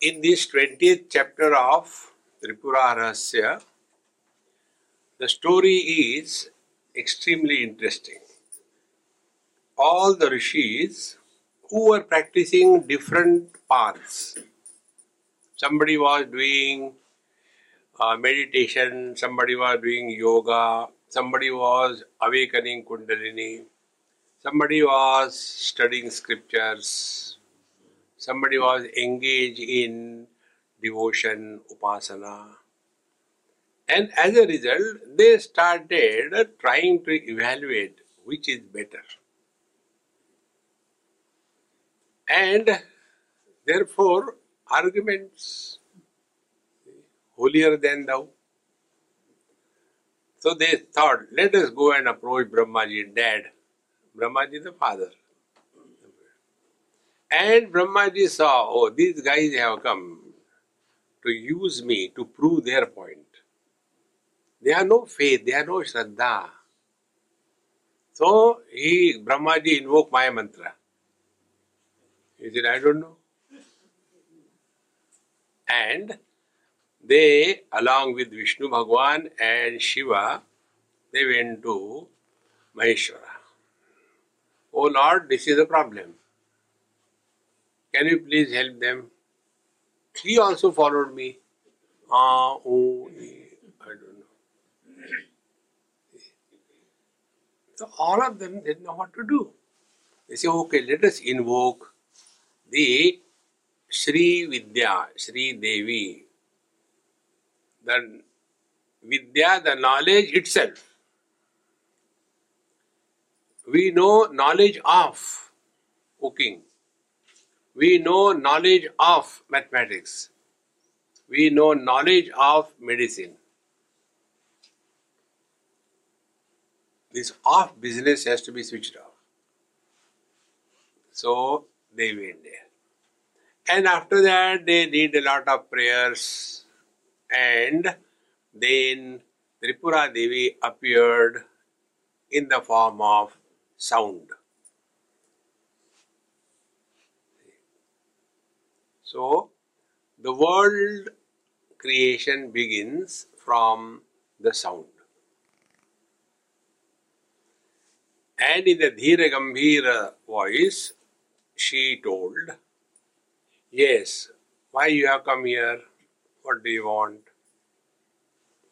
In this 20th chapter of Tripura Rahasya, the story is extremely interesting. All the rishis who were practicing different paths. Somebody was doing uh, meditation, somebody was doing yoga, somebody was awakening Kundalini, somebody was studying scriptures, somebody was engaged in devotion, upasana. And as a result, they started trying to evaluate which is better. And therefore, arguments holier than thou. So they thought, let us go and approach Brahmaji, dad. Brahmaji, the father. And Brahmaji saw, oh, these guys have come to use me to prove their point. They have no faith, they have no Shraddha. So he, Brahmaji invoked my mantra. He said, I don't know. And they, along with Vishnu Bhagwan and Shiva, they went to Maheshwara. Oh Lord, this is a problem. Can you please help them? He also followed me. Ah, oh, I don't know. So all of them didn't know what to do. They say, okay, let us invoke the Sri Vidya, Sri Devi, the Vidya, the knowledge itself. We know knowledge of cooking, we know knowledge of mathematics. We know knowledge of medicine. This off business has to be switched off. So they went there. And after that, they did a lot of prayers. And then Tripura Devi appeared in the form of sound. So, the world creation begins from the sound. And in the Dhira Gambhira voice, she told, Yes, why you have come here? What do you want?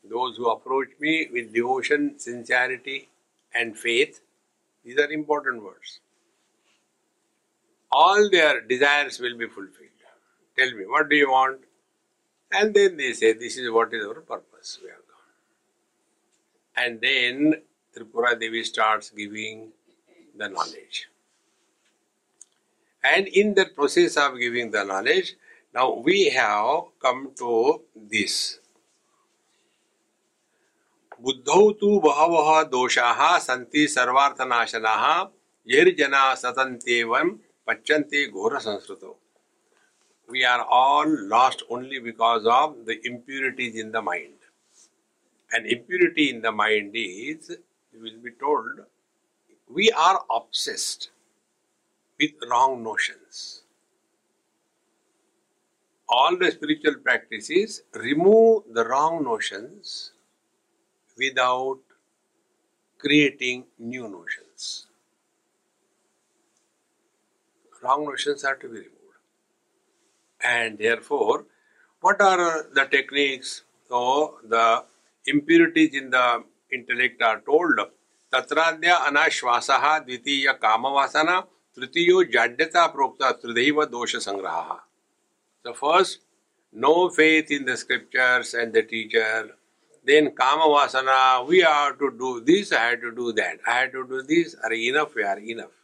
Those who approach me with devotion, sincerity, and faith, these are important words. All their desires will be fulfilled. Tell me, what do you want? And then they say, This is what is our purpose. We have gone. And then Tripura Devi starts giving the knowledge. And in the process of giving the knowledge, now we have come to this. बुद्धौ तु बहवः दोषाः सन्ति सर्वार्थनाशनाः यैर्जना सतन्त्येवं पच्यन्ते घोरसंस्कृतौ we are all lost only because of the impurities in the mind. And impurity in the mind is, you will be told, we are obsessed with wrong notions. All the spiritual practices remove the wrong notions without creating new notions. Wrong notions are to be removed And therefore, what are the techniques? So, the impurities in the intellect are told. तत्राद्य अनाश्वासः द्वितीय कामवासना तृतीयो जाड्यता प्रोक्ता त्रिदैव दोष संग्रह The first, no faith in the scriptures and the teacher. Then kama vasana, we have to do this, I have to do that. I have to do this, are enough, we are enough.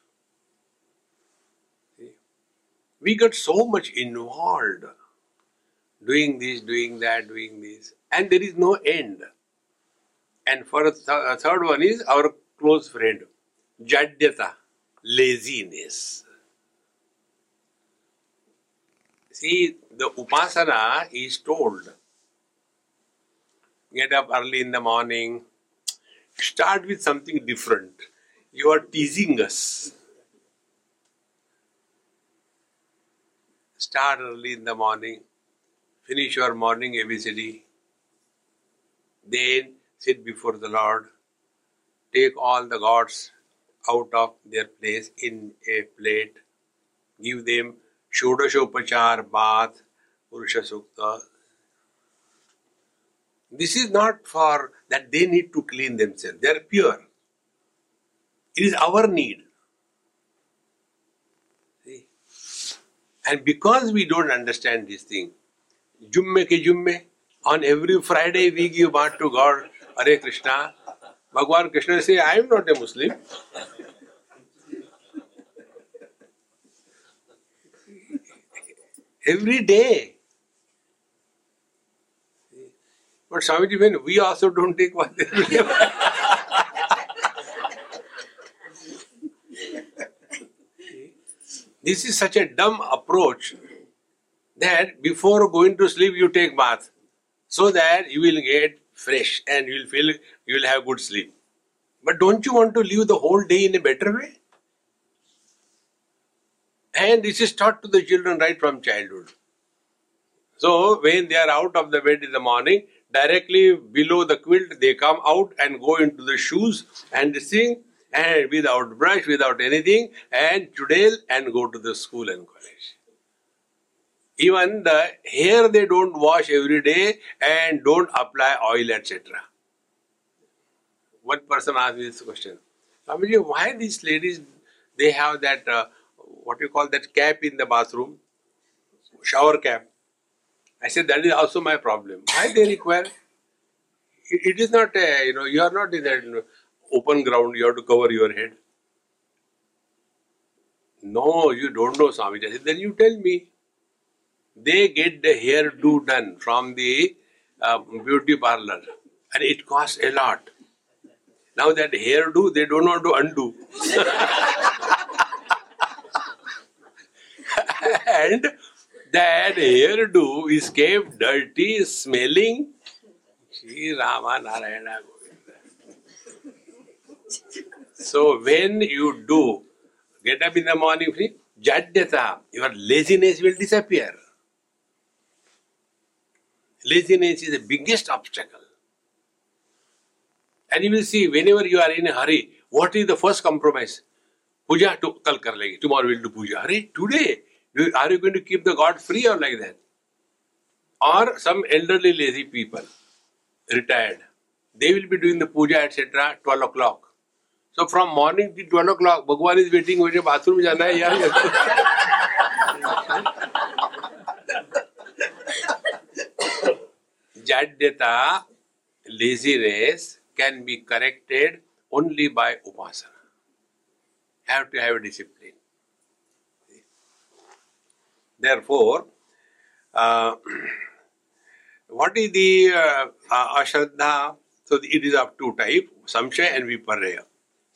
We get so much involved doing this, doing that, doing this, and there is no end. And for a, th- a third one is our close friend, Jadyata, laziness. See, the Upasana is told get up early in the morning, start with something different. You are teasing us. Start early in the morning, finish your morning ABCD, then sit before the Lord, take all the gods out of their place in a plate, give them Shodashopachar bath, Purusha Sukta. This is not for that they need to clean themselves, they are pure. It is our need. And because we don't understand this thing, Jumme ke Jumme, on every Friday we give bath to God, Hare Krishna. Bhagwan Krishna say, I am not a Muslim. every day. But Swamiji, when we also don't take one This is such a dumb approach that before going to sleep you take bath so that you will get fresh and you will feel you will have good sleep. But don't you want to live the whole day in a better way? And this is taught to the children right from childhood. So when they are out of the bed in the morning, directly below the quilt, they come out and go into the shoes and sing and without brush, without anything, and today and go to the school and college. Even the hair they don't wash every day and don't apply oil, etc. One person asked me this question. Swamiji, why these ladies they have that uh, what you call that cap in the bathroom, shower cap? I said that is also my problem. Why they require? It is not a, you know you are not in that open ground. You have to cover your head. No, you don't know Swamiji. Then you tell me. They get the hairdo done from the uh, beauty parlor, and it costs a lot. Now that hairdo, they don't want to undo. and that hairdo is kept dirty, smelling. Sri Rama So when you do get up in the morning, jadyata, your laziness will disappear. Laziness is the biggest obstacle. And you will see whenever you are in a hurry, what is the first compromise? Puja to kal kar legi. Tomorrow we'll do puja. Hurry, today are you going to keep the God free or like that? Or some elderly lazy people, retired, they will be doing the puja etc. 12 o'clock. So from morning to twelve o'clock Bhagwan is waiting मुझे bathroom जाना है यार jadyata laziness can be corrected only by upasana have to have discipline therefore what is the ashraddha so it is of two type samshaya and we viparya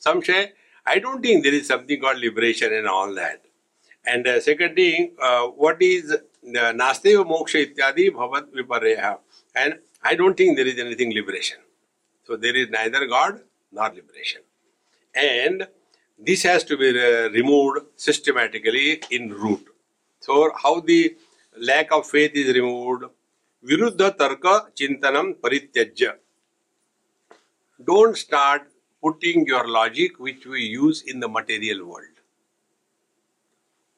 viparya. Samshaya, I don't think there is something called liberation and all that. And uh, second thing, uh, what is nasteva moksha ityadi bhavat viparya? And I don't think there is anything liberation. So there is neither God nor liberation. And this has to be uh, removed systematically in root. So, how the lack of faith is removed? Viruddha tarka chintanam parityajya. Don't start putting your logic which we use in the material world.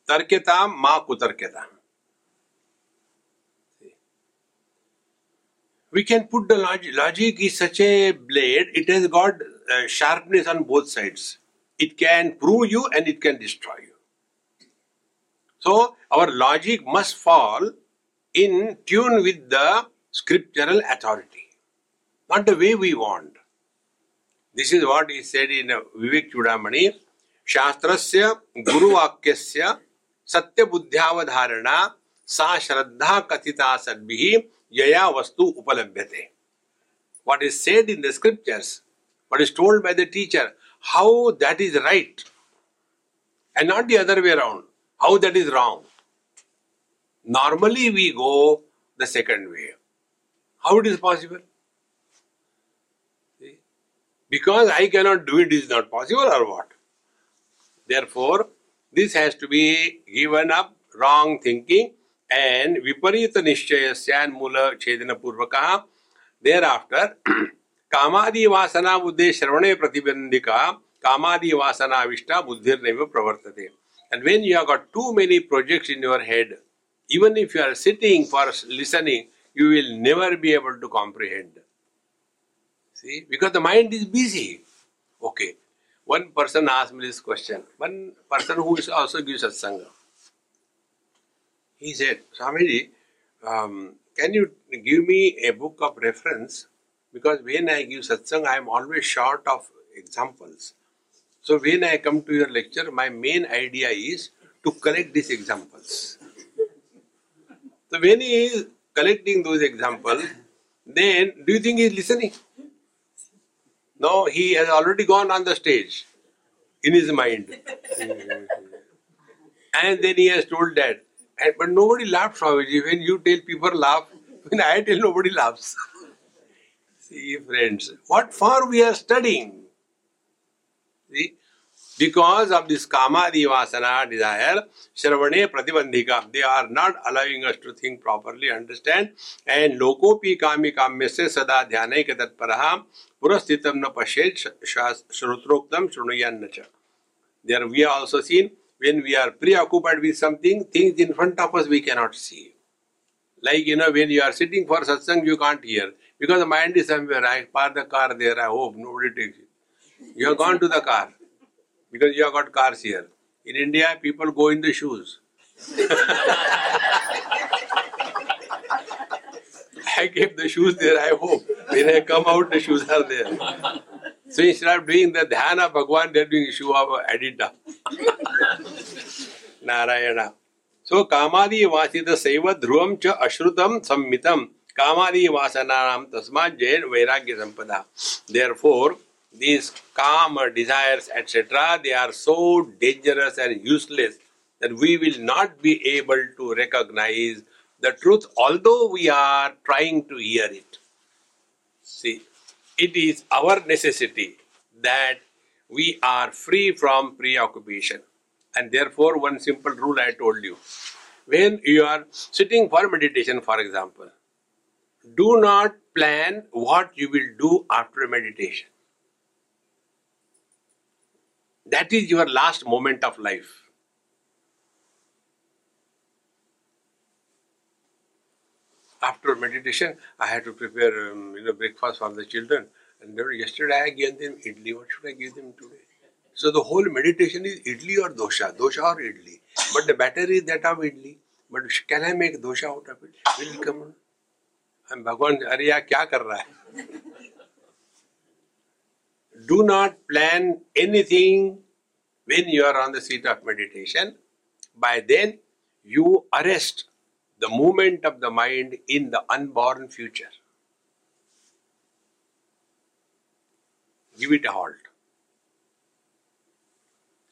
Tarketam ma kutarketam. We can put the logic. Logic is such a blade, it has got uh, sharpness on both sides. It can prove you and it can destroy you. So our logic must fall in tune with the scriptural authority, not the way we want. This is what is said in Vivek Chudamani. शास्त्रस्य गुरुवाक्यस्य सत्यबुद्ध्यावधारणा सा श्रद्धा कथिता सद्भिः यया वस्तु उपलभ्यते what is said in the scriptures what is told by the teacher how that is right and not the other way around how that is wrong normally we go the second way how it is possible See? because i cannot do it is not possible or what therefore this has to be given up wrong thinking and viparita nishchayasyan mula chedana purvaka thereafter कामादि वासना बुद्धे श्रवणे प्रतिबंधिका कामादि वासना विष्टा बुद्धिर नैव प्रवर्तते and when you have got too many projects in your head even if you are sitting for listening you will never be able to comprehend see because the mind is busy okay one person asked me this question one person who is also gives satsanga he said swamiji um, can you give me a book of reference? Because when I give satsang, I am always short of examples. So when I come to your lecture, my main idea is to collect these examples. So when he is collecting those examples, then do you think he is listening? No, he has already gone on the stage in his mind. and then he has told that and, but nobody laughs, Swamiji. When you tell people laugh, when I tell nobody laughs. See, friends, what for we are studying? See, because of this kama divasana desire, Shravane Pratibandhika, they are not allowing us to think properly, understand. And lokopi kami kamyasya sada dhyanai tatparaha पुरस्थित न पशेत श्रोत्रोक्तम श्रृणुयान न there we are also seen when we are preoccupied with something things in front of us we cannot see like you know when you are sitting for satsang you can't hear because mind is somewhere I park the car there I hope nobody take you are gone to the car because you are got cars here in India people go in the shoes I kept the shoes there, I hope. When I come out, the shoes are there. So instead of doing the dhyana Bhagwan, they're doing shoe of Adita. Narayana. So Kamadi Vasita Saiva Dhruvam Cha Ashrutam Sammitam. Kamadi Vasananam Tasma Jain Vairagya Sampada. Therefore, these calm desires, etc., they are so dangerous and useless that we will not be able to recognize the truth, although we are trying to hear it. See, it is our necessity that we are free from preoccupation. And therefore, one simple rule I told you. When you are sitting for meditation, for example, do not plan what you will do after meditation. That is your last moment of life. After meditation, I had to prepare um, you know, breakfast for the children. And then yesterday I gave them idli. What should I give them today? So the whole meditation is idli or dosha, dosha or idli. But the batter is that of idli. But can I make dosha out of it? Will it come on? And Bhagwan, अरे यार क्या कर रहा है? Do not plan anything when you are on the seat of meditation. By then, you arrest the movement of the mind in the unborn future. Give it a halt.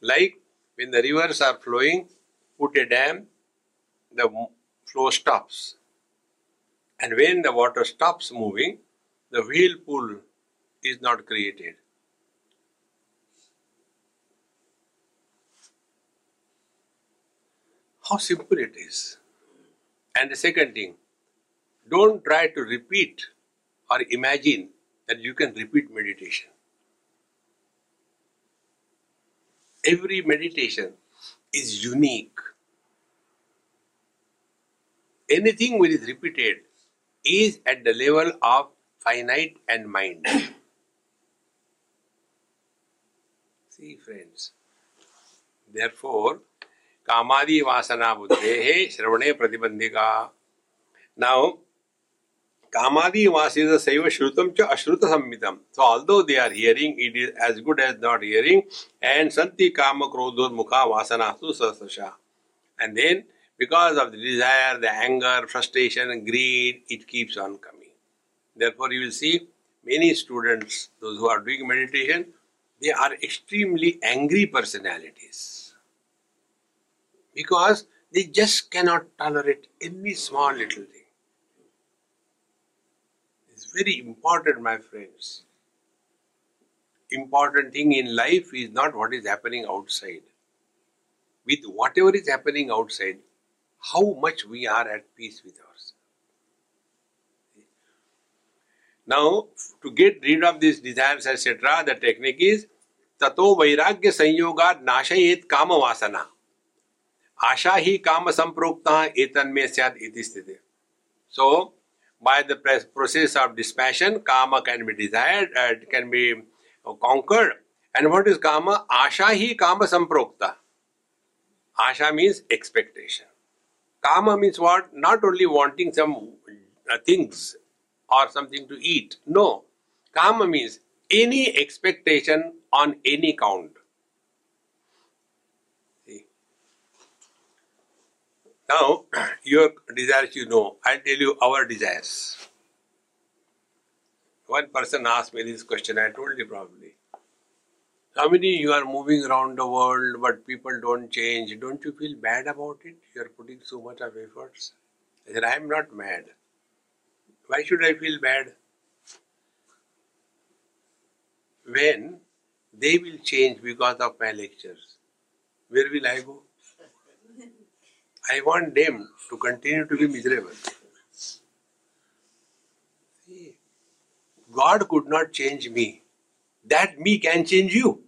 Like when the rivers are flowing, put a dam, the flow stops. And when the water stops moving, the whirlpool is not created. How simple it is. And the second thing, don't try to repeat or imagine that you can repeat meditation. Every meditation is unique. Anything which is repeated is at the level of finite and mind. See, friends. Therefore, कामादि वासना बुद्धे श्रवणे प्रतिबंधिका। Now, कामादि वासित सैव श्रुतम च अश्रुत संमितम। So although they are hearing it is as good as not hearing and संति काम क्रोधोन्मुखा वासना सु सशा and then because of the desire the anger frustration greed it keeps on coming therefore you will see many students those who are doing meditation they are extremely angry personalities because they just cannot tolerate any small little thing. It's very important, my friends. Important thing in life is not what is happening outside. With whatever is happening outside, how much we are at peace with ourselves. Now, to get rid of these desires, etc., the technique is tato vairagya sanyoga nashayet kama vasana. आशा ही काम संप्रोक्त एतन में सद स्थिति। So by the process of dispassion kama can be desire can be conquered and what is kama? आशा ही काम संप्रोक्त। Asha means expectation kama means what not only wanting some things or something to eat no kama means any expectation on any count Now, your desires you know. I'll tell you our desires. One person asked me this question, I told you probably. How many you are moving around the world but people don't change? Don't you feel bad about it? You are putting so much of efforts. I said, I am not mad. Why should I feel bad? When they will change because of my lectures. Where will I go? I want them to continue to be miserable. See, God could not change me. That me can change you.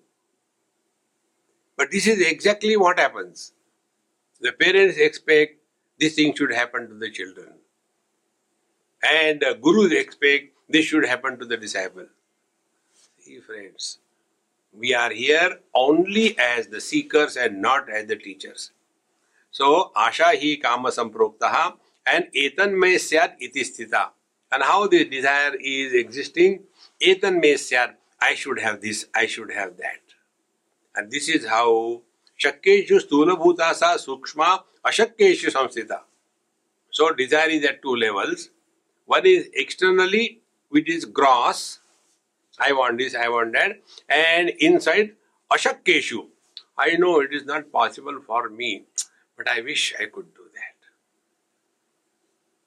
But this is exactly what happens. The parents expect this thing should happen to the children. And the gurus expect this should happen to the disciple. See, friends, we are here only as the seekers and not as the teachers. So आशा ही काम संप्रोक्ता and एतन में सैद इति स्थिता। And how this desire is existing एतन में Syed I should have this I should have that and this is how शक्यु स्थूल भूता सा सूक्ष्म अशक्यु संस्थित। So desire is at two levels one is externally which is gross I want this I want that and inside अशक्यु I know it is not possible for me but I wish I could do that.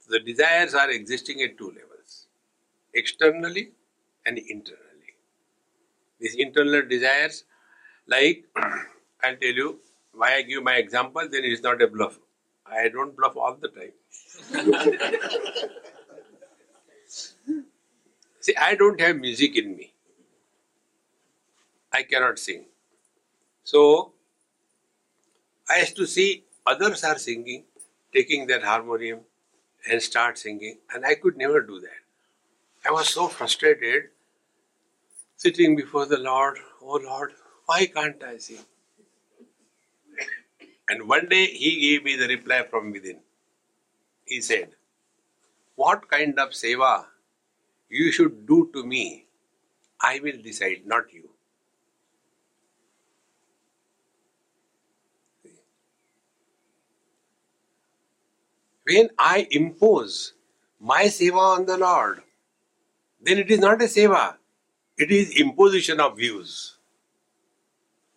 The desires are existing at two levels externally and internally. These internal desires, like I'll tell you, why I give my example, then it is not a bluff. I don't bluff all the time. See, I don't have music in me. I cannot sing. So, I used to see others are singing, taking their harmonium and start singing, and I could never do that. I was so frustrated sitting before the Lord, oh Lord, why can't I sing? And one day he gave me the reply from within. He said, What kind of seva you should do to me, I will decide, not you. When I impose my seva on the Lord, then it is not a seva, it is imposition of views.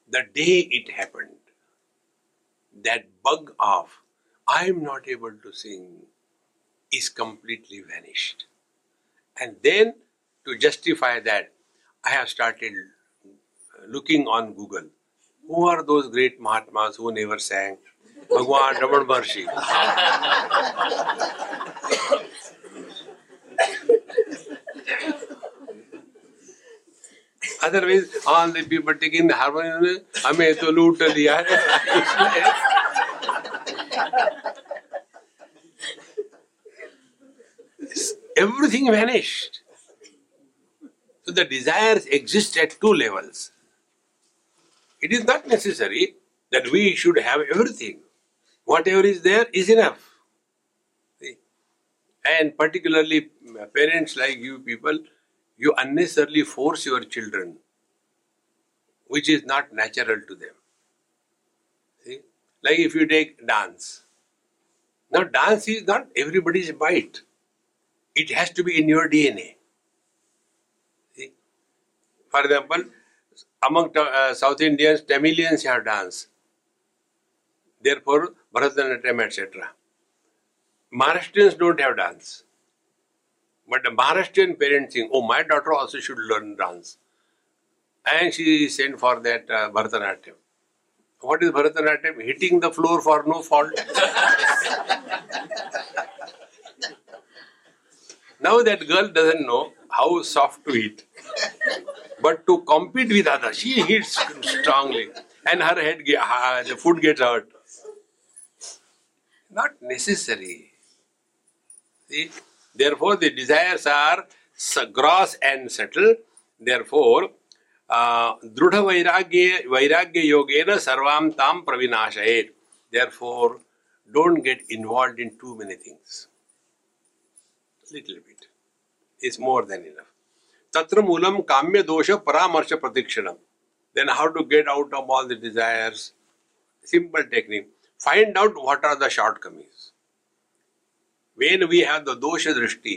The day it happened, that bug of I am not able to sing is completely vanished. And then to justify that, I have started looking on Google. Who are those great Mahatmas who never sang? Bhagwan Raman Maharshi. Otherwise, all the people taking the harmonium, हमें तो लूट लिया है everything vanished. So the desires exist at two levels. It is not necessary that we should have everything. Whatever is there is enough. See? And particularly parents like you people, you unnecessarily force your children, which is not natural to them. See? Like if you take dance, Now, dance is not everybody's bite. It has to be in your DNA. See? For example, among uh, South Indians, Tamilians have dance. Therefore, Bharatanatyam, etc. Maharashtrians don't have dance. But the Maharashtrian parents think, oh, my daughter also should learn dance. And she sent for that uh, Bharatanatyam. What is Bharatanatyam? Hitting the floor for no fault. now that girl doesn't know how soft to hit. But to compete with others, she hits strongly. And her head, the foot gets hurt. Not necessary. See? Therefore, the desires are gross and subtle. Therefore, दृढ़ वैराग्य वैराग्य योगेन सर्वाम ताम प्रविनाशयेत therefore don't get involved in too many things little bit is more than enough tatra moolam kamya dosha paramarsha pratikshanam then how to get out of all the desires simple technique find out what are the shortcomings when we have the dosha drishti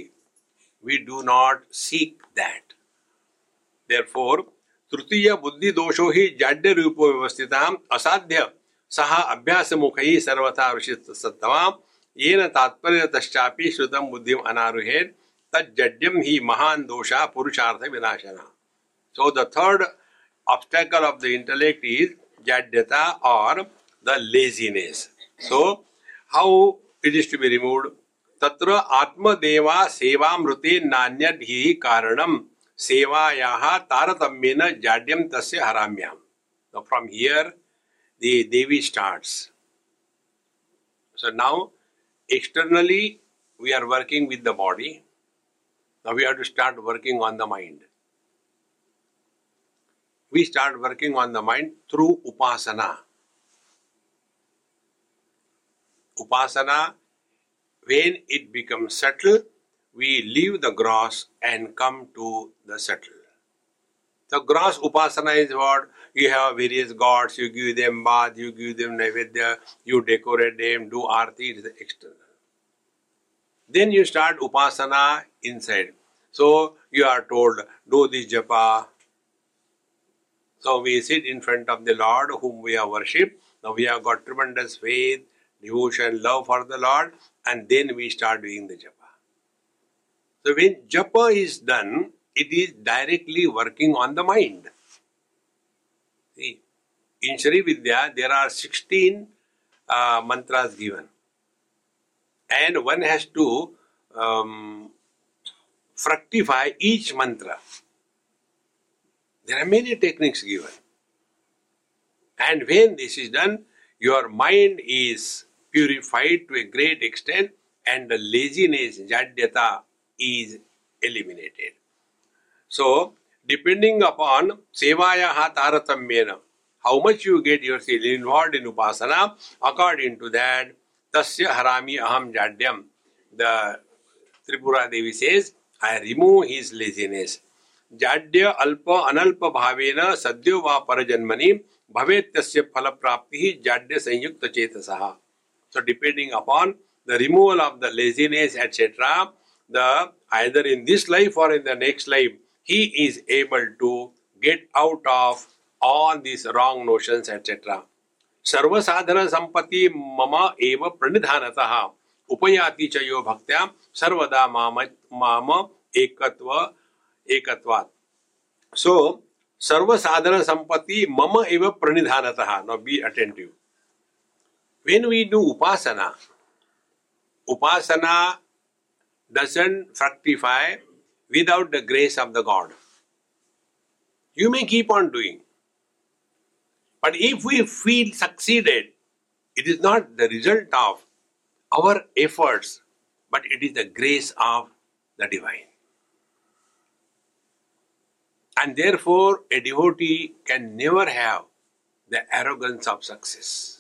we do not seek that therefore तृतीय बुद्धि दोषो ही जाड्य रूप व्यवस्थिता असाध्य सह अभ्यास मुख ही सर्वथा ऋषित सत्तवाम येन तात्पर्य तश्चापि श्रुतम बुद्धिम अनारुहेत तज्जड्यम ही महान दोषा पुरुषार्थ Vinashana so the third obstacle of the intellect is jadyata or the laziness. So, how it is to be removed? तत्र आत्मदेवा सेवामृते नान्यद ही कारणम सेवायाः तारतम्येन जाड्यम तस्य हराम्याम now from here the devi starts so now externally we are working with the body now we have to start working on the mind we start working on the mind through upasana Upasana when it becomes subtle we leave the gross and come to the subtle. The gross upasana is what? You have various gods, you give them bath, you give them naivedya, you decorate them, do arti, it is the external. Then you start upasana inside. So you are told, do this japa. So we sit in front of the Lord whom we have worshipped. Now we have got tremendous faith, devotion, love for the Lord, and then we start doing the japa. So when japa is done, it is directly working on the mind. See, in Sri Vidya, there are 16 uh, mantras given. And one has to um, fructify each mantra. There are many techniques given. And when this is done, your mind is purified to a great extent and the laziness, jadyata, is eliminated. So, depending upon Sevayaha Taratamyena, how much you get yourself involved in Upasana, according to that, Tasya Harami Aham Jadyam, the Tripura Devi says, I remove his laziness. जाड्य अल्प अनल्प भावेन सद्यो वा परजन्मनि भवेत्यस्य फल प्राप्ति जाड्य संयुक्त चेतसः so depending upon the removal of the laziness etc the either in this life or in the next life, he is able to get out of all these wrong notions, etc. सर्व साधन संपत्ति मम एव प्रणिधानतः उपयाति च यो भक्त्या सर्वदा माम माम एकत्व एकत्वात् सो सर्व साधन संपत्ति मम एव प्रणिधानतः no be attentive when we do upasana upasana doesn't fructify without the grace of the God. You may keep on doing. But if we feel succeeded, it is not the result of our efforts, but it is the grace of the divine. And therefore, a devotee can never have the arrogance of success.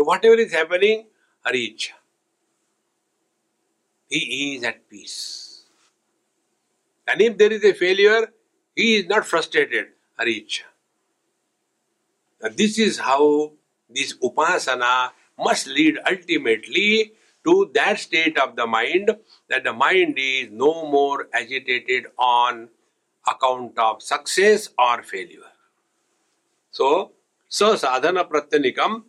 So whatever is happening, Hari Icha. He is at peace. And if there is a failure, he is not frustrated, Hari Icha. Now this is how this upasana must lead ultimately to that state of the mind that the mind is no more agitated on account of success or failure. So, so sadhana pratyanikam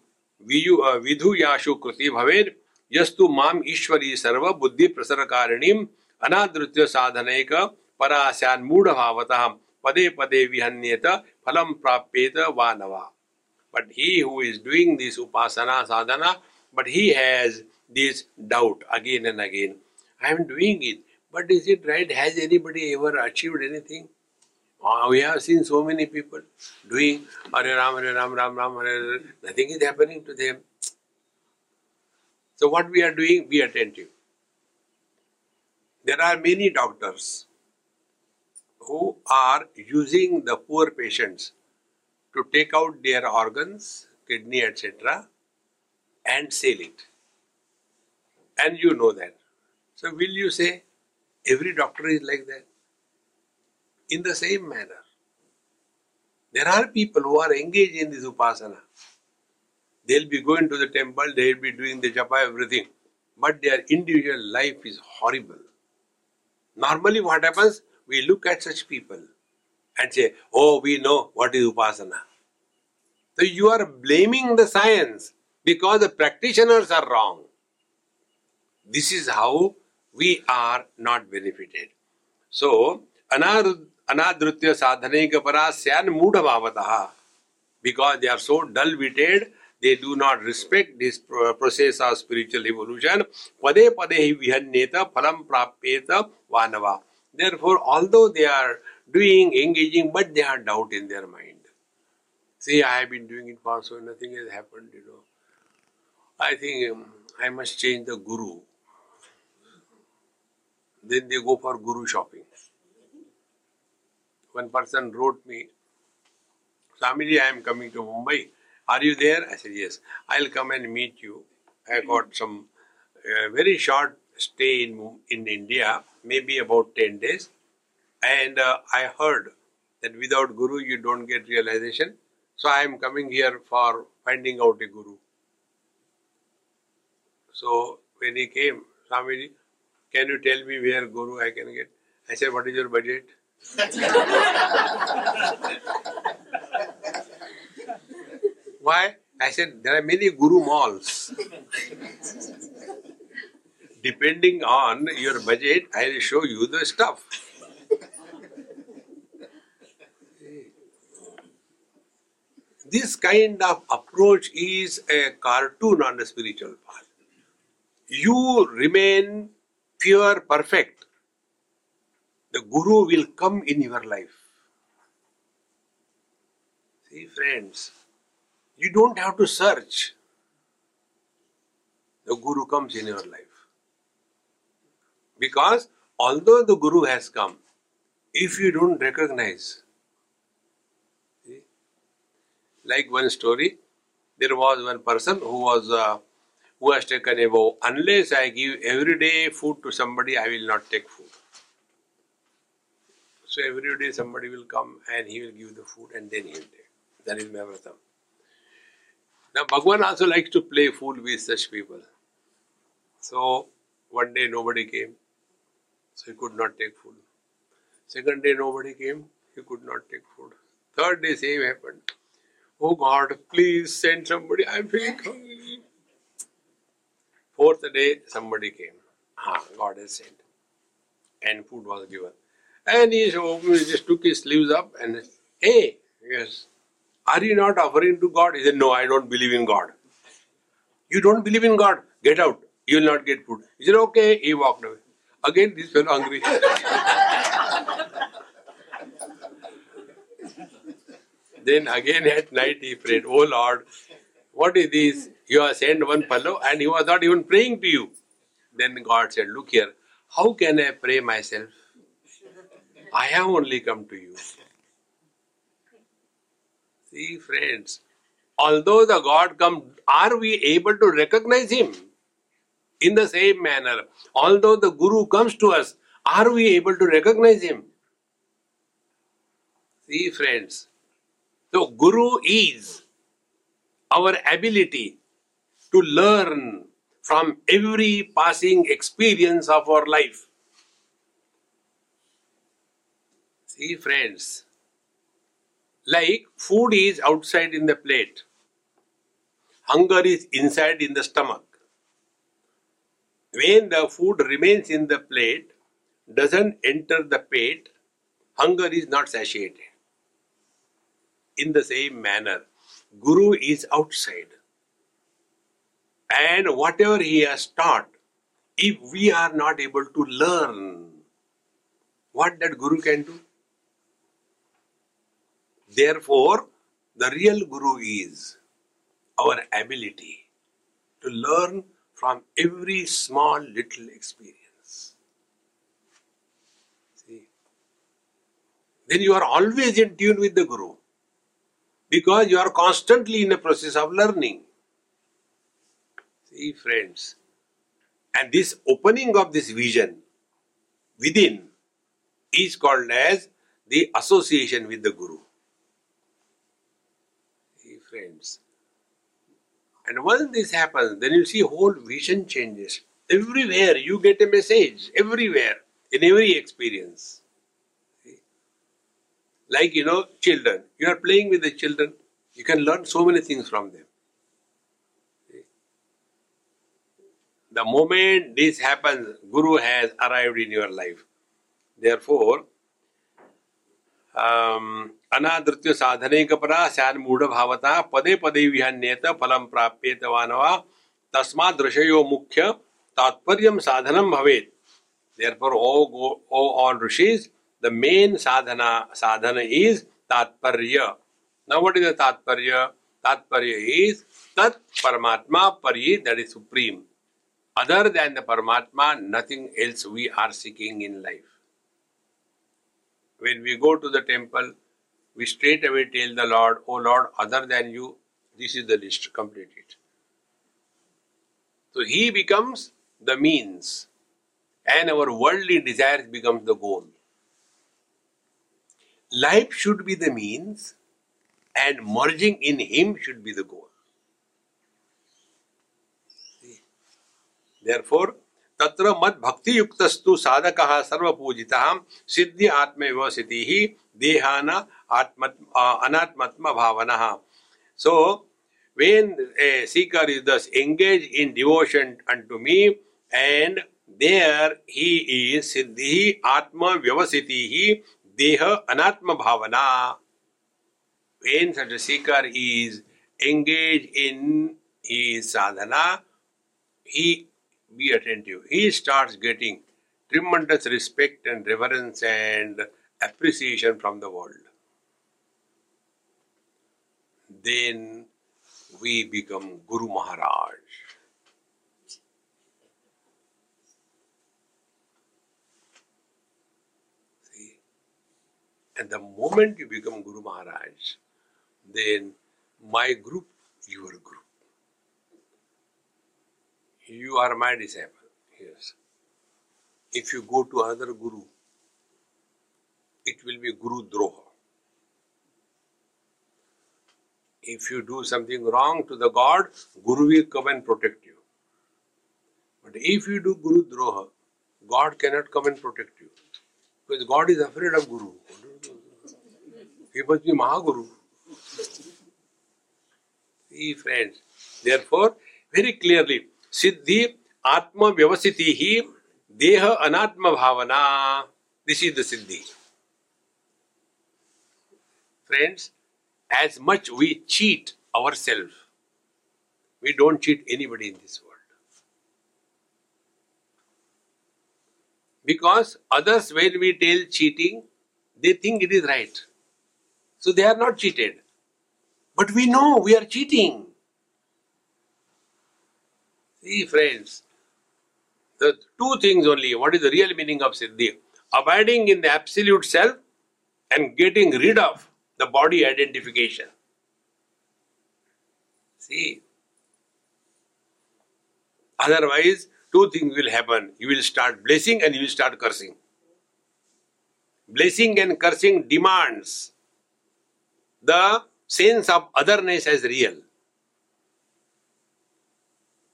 विधु याशु कृति भवेद। यस्तु माम ईश्वरी सर्व बुद्धि प्रसर कारिणी अनादृत्य साधनेक परास्यान मूढ़ भावतः पदे पदे विहन्येत फलम प्राप्येत वा नवा but he who is doing this upasana sadhana but he has this doubt again and again I am doing it but is it right has anybody ever achieved anything Oh, we have seen so many people doing Hare Ram, Hare Ram, Ram Ram, Hare Hare. Nothing is happening to them. So what we are doing, be attentive. There are many doctors who are using the poor patients to take out their organs, kidney, etc., and sell it. And you know that. So, will you say every doctor is like that? In the same manner, there are people who are engaged in this upasana. They'll be going to the temple, they'll be doing the japa, everything, but their individual life is horrible. Normally, what happens? We look at such people and say, oh, we know what is upasana. So you are blaming the science because the practitioners are wrong. This is how we are not benefited. So, अनादृत्य साधने के परा सैन मूढ़ भावता because they are so dull witted they do not respect this process of spiritual evolution पदे पदे ही विहन्येत, फलम प्राप्येत, वानवा। Therefore although they are doing engaging but they are doubt in their mind see I have been doing it for so nothing has happened you know I think I must change the guru then they go for guru shopping One person wrote me, Swamiji, I am coming to Mumbai. Are you there? I said, Yes. I'll come and meet you. I got some uh, very short stay in, in India, maybe about 10 days. And uh, I heard that without Guru you don't get realization. So I am coming here for finding out a Guru. So when he came, Swamiji, can you tell me where Guru I can get? I said, what is your budget? Why? I said, there are many Guru malls. Depending on your budget, I will show you the stuff. This kind of approach is a cartoon on the spiritual path. You remain pure, perfect. The Guru will come in your life. See, friends, you don't have to search. The Guru comes in your life. Because although the Guru has come, if you don't recognize, see, like one story, there was one person who was uh, who has taken a vow: unless I give every day food to somebody, I will not take food. So every day somebody will come and he will give the food and then he will take. That is my vratam. Now Bhagwan also likes to play fool with such people. So one day nobody came, so he could not take food. Second day nobody came, he could not take food. Third day same happened. Oh God, please send somebody. I'm feeling hungry. Fourth day, somebody came. Ah, God has sent. And food was given. And he just took his sleeves up and hey, yes, are you not offering to God? He said, No, I don't believe in God. You don't believe in God? Get out. You will not get food. He said, Okay. He walked away. Again, this fellow hungry. Then again at night he prayed, Oh Lord, what is this? You have sent one fellow and he was not even praying to you. Then God said, Look here, how can I pray myself? I have only come to you. See, friends, although the God comes, are we able to recognize Him? In the same manner, although the Guru comes to us, are we able to recognize Him? See, friends, so, Guru is our ability to learn from every passing experience of our life. Friends, like food is outside in the plate, hunger is inside in the stomach. When the food remains in the plate, doesn't enter the pate, hunger is not satiated. In the same manner, Guru is outside. And whatever he has taught, if we are not able to learn what that Guru can do, therefore, the real Guru is our ability to learn from every small little experience. See? Then you are always in tune with the Guru because you are constantly in a process of learning. See, friends, and this opening of this vision within is called as the association with the Guru. Friends. And once this happens, then you see whole vision changes. Everywhere you get a message, everywhere, in every experience. Like, you know, children. You are playing with the children, you can learn so many things from them. The moment this happens, Guru has arrived in your life. Therefore, um, अनादृत साधने कपरा San मूढ़ भावता पदे पदे विहन्येत, फलम प्राप्येत वानवा। तस्मा दृशयो मुख्य, तात्पर्य साधनम भवेत। Therefore oh oh all rishis the main sadhana, sadhan is tatparya. Now what is तात्पर्य? तात्पर्य इज़ तत् परमात्मा परि that is supreme other than the Paramatma nothing else we are seeking in life when we go to the temple we straight away tell the Lord, Oh Lord, other than you, this is the list, complete it. So he becomes the means, and our worldly desires becomes the goal. Life should be the means, and merging in him should be the goal. Therefore, तत्र मद भक्ति युक्तस्तु साधक सर्वपूजिता सिद्धि आत्मव्यवस्थिति ही देहान अनात्मत्म भावना सो when a seeker is thus engaged in devotion unto me and there he is siddhi atma vyavasitihi deha anatma bhavana when such a seeker is engaged in his sadhana he be attentive. He starts getting tremendous respect and reverence and appreciation from the world. Then we become Guru Maharaj. See? And the moment you become Guru Maharaj, then my group, your group. You are my disciple. Yes. If you go to another guru, it will be Guru Droha. if you do something wrong to the god, Guru will come and protect you. But if you do Guru Droha, God cannot come and protect you. Because God is afraid of Guru. He must be Mahaguru. See, friends. Therefore, very clearly, Siddhi Atma Vyavasitihi Deha Anatma Bhavana. This is the Siddhi. Friends, as much we cheat ourselves, we don't cheat anybody in this world. Because others, when we tell cheating, they think it is right. So they are not cheated. But we know we are cheating. See, friends, the two things only. What is the real meaning of Siddhi? Abiding in the absolute self and getting rid of the body identification. See, otherwise, two things will happen. You will start blessing and you will start cursing. Blessing and cursing demands the sense of otherness as real.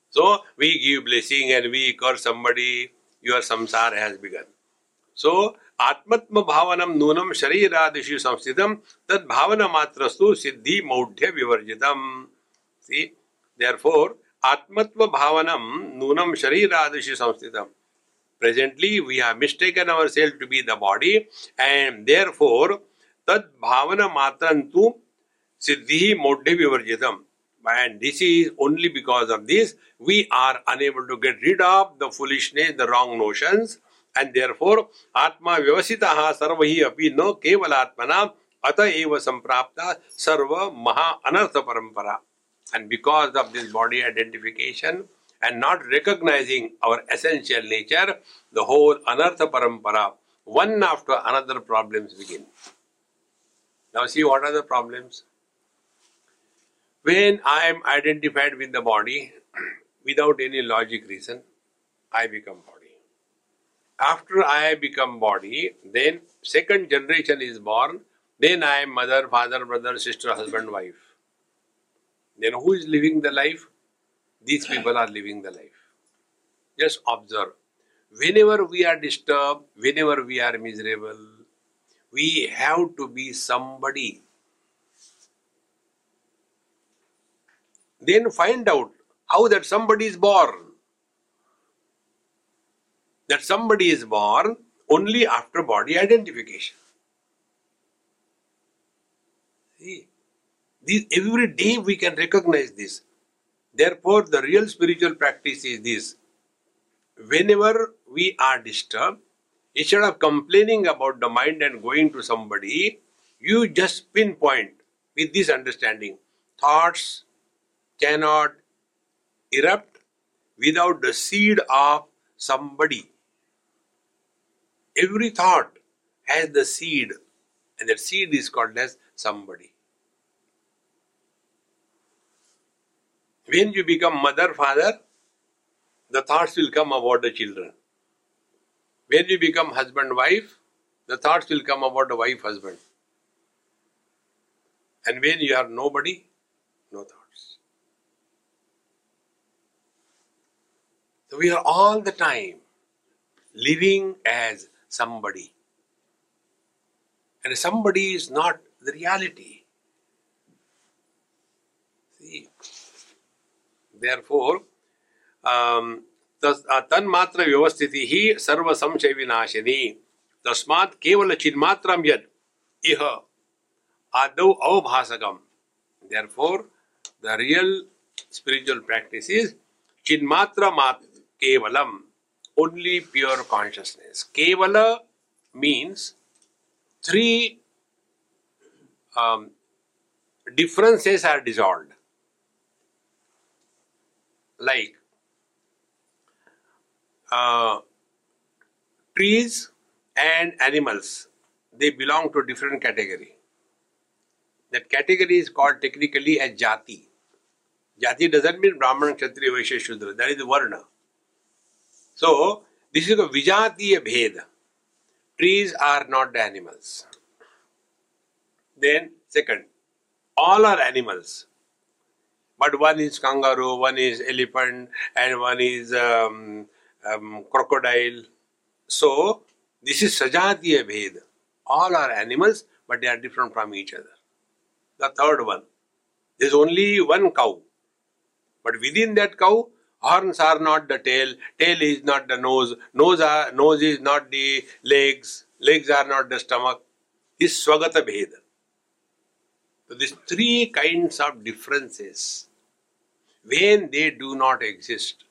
So we give blessing and we curse somebody, your samsara has begun. So आत्मत्म भावनम नूनम शरीरादिशु संस्थितम तद भावना मात्रस्तु सिद्धि मौढ़्य विवर्जितम see therefore आत्मत्व भावनम नूनम शरीरादिशु संस्थितम presently we have mistaken ourselves to be the body and therefore tad bhavana matrantu siddhi modhi vivarjitam and this is only because of this we are unable to get rid of the foolishness the wrong notions and therefore atma vyavasitaha sarvahi api no kevalatmana ata eva samprapta sarva maha anartha parampara. And because of this body identification and not recognizing our essential nature the whole anartha parampara one after another problems begin. Now see what are the problems? When i am identified with the body without any logic reason i become body after I become body, then second generation is born, then I am mother, father, brother, sister, husband, wife. Then who is living the life? These people are living the life. Just observe. Whenever we are disturbed, whenever we are miserable, we have to be somebody. Then find out how that somebody is born that somebody is born only after body identification. See, this, every day we can recognize this. Therefore, the real spiritual practice is this. Whenever we are disturbed, instead of complaining about the mind and going to somebody, you just pinpoint with this understanding. Thoughts cannot erupt without the seed of somebody Every thought has the seed, and that seed is called as somebody. When you become mother, father, the thoughts will come about the children. When you become husband, wife, the thoughts will come about the wife, husband. And when you are nobody, no thoughts. So we are all the time living as somebody. And somebody is not the reality. See? Therefore, um, तन्मात्र व्यवस्थिति ही सर्व संशय विनाशिनी तस्मात् केवल चिन्मात्रम यद इह आदौ अवभासकम therefore the real spiritual practice is chinmatra mat kevalam only pure consciousness. Kevala means three um, differences are dissolved. Like uh, trees and animals, they belong to different category. That category is called technically as jati. Jati doesn't mean Brahman, Kshatriya, Vaishya, Shudra. That is the Varna. So, this is a Vijatiya Bheda. Trees are not animals. Then, second, all are animals. But one is kangaroo, one is elephant, and one is um, um, crocodile. So, this is Sajatiya Bheda. All are animals, but they are different from each other. The third one, there is only one cow. But within that cow, Horns are not the tail, tail is not the nose, nose, are, nose is not the legs, legs are not the stomach. This is Swagata Bheda. So these three kinds of differences, when they do not exist,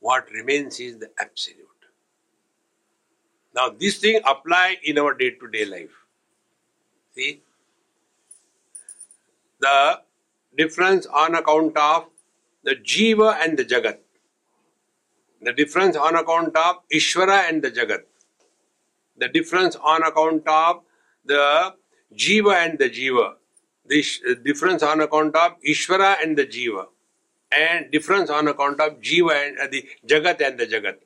what remains is the absolute. Now this thing apply in our day-to-day life. See? The difference on account of the jiva and the jagat. The difference on account of Ishvara and the Jagat. The difference on account of the Jiva and the Jiva. The difference on account of Ishvara and the Jiva. And difference on account of Jiva and uh, the Jagat and the Jagat.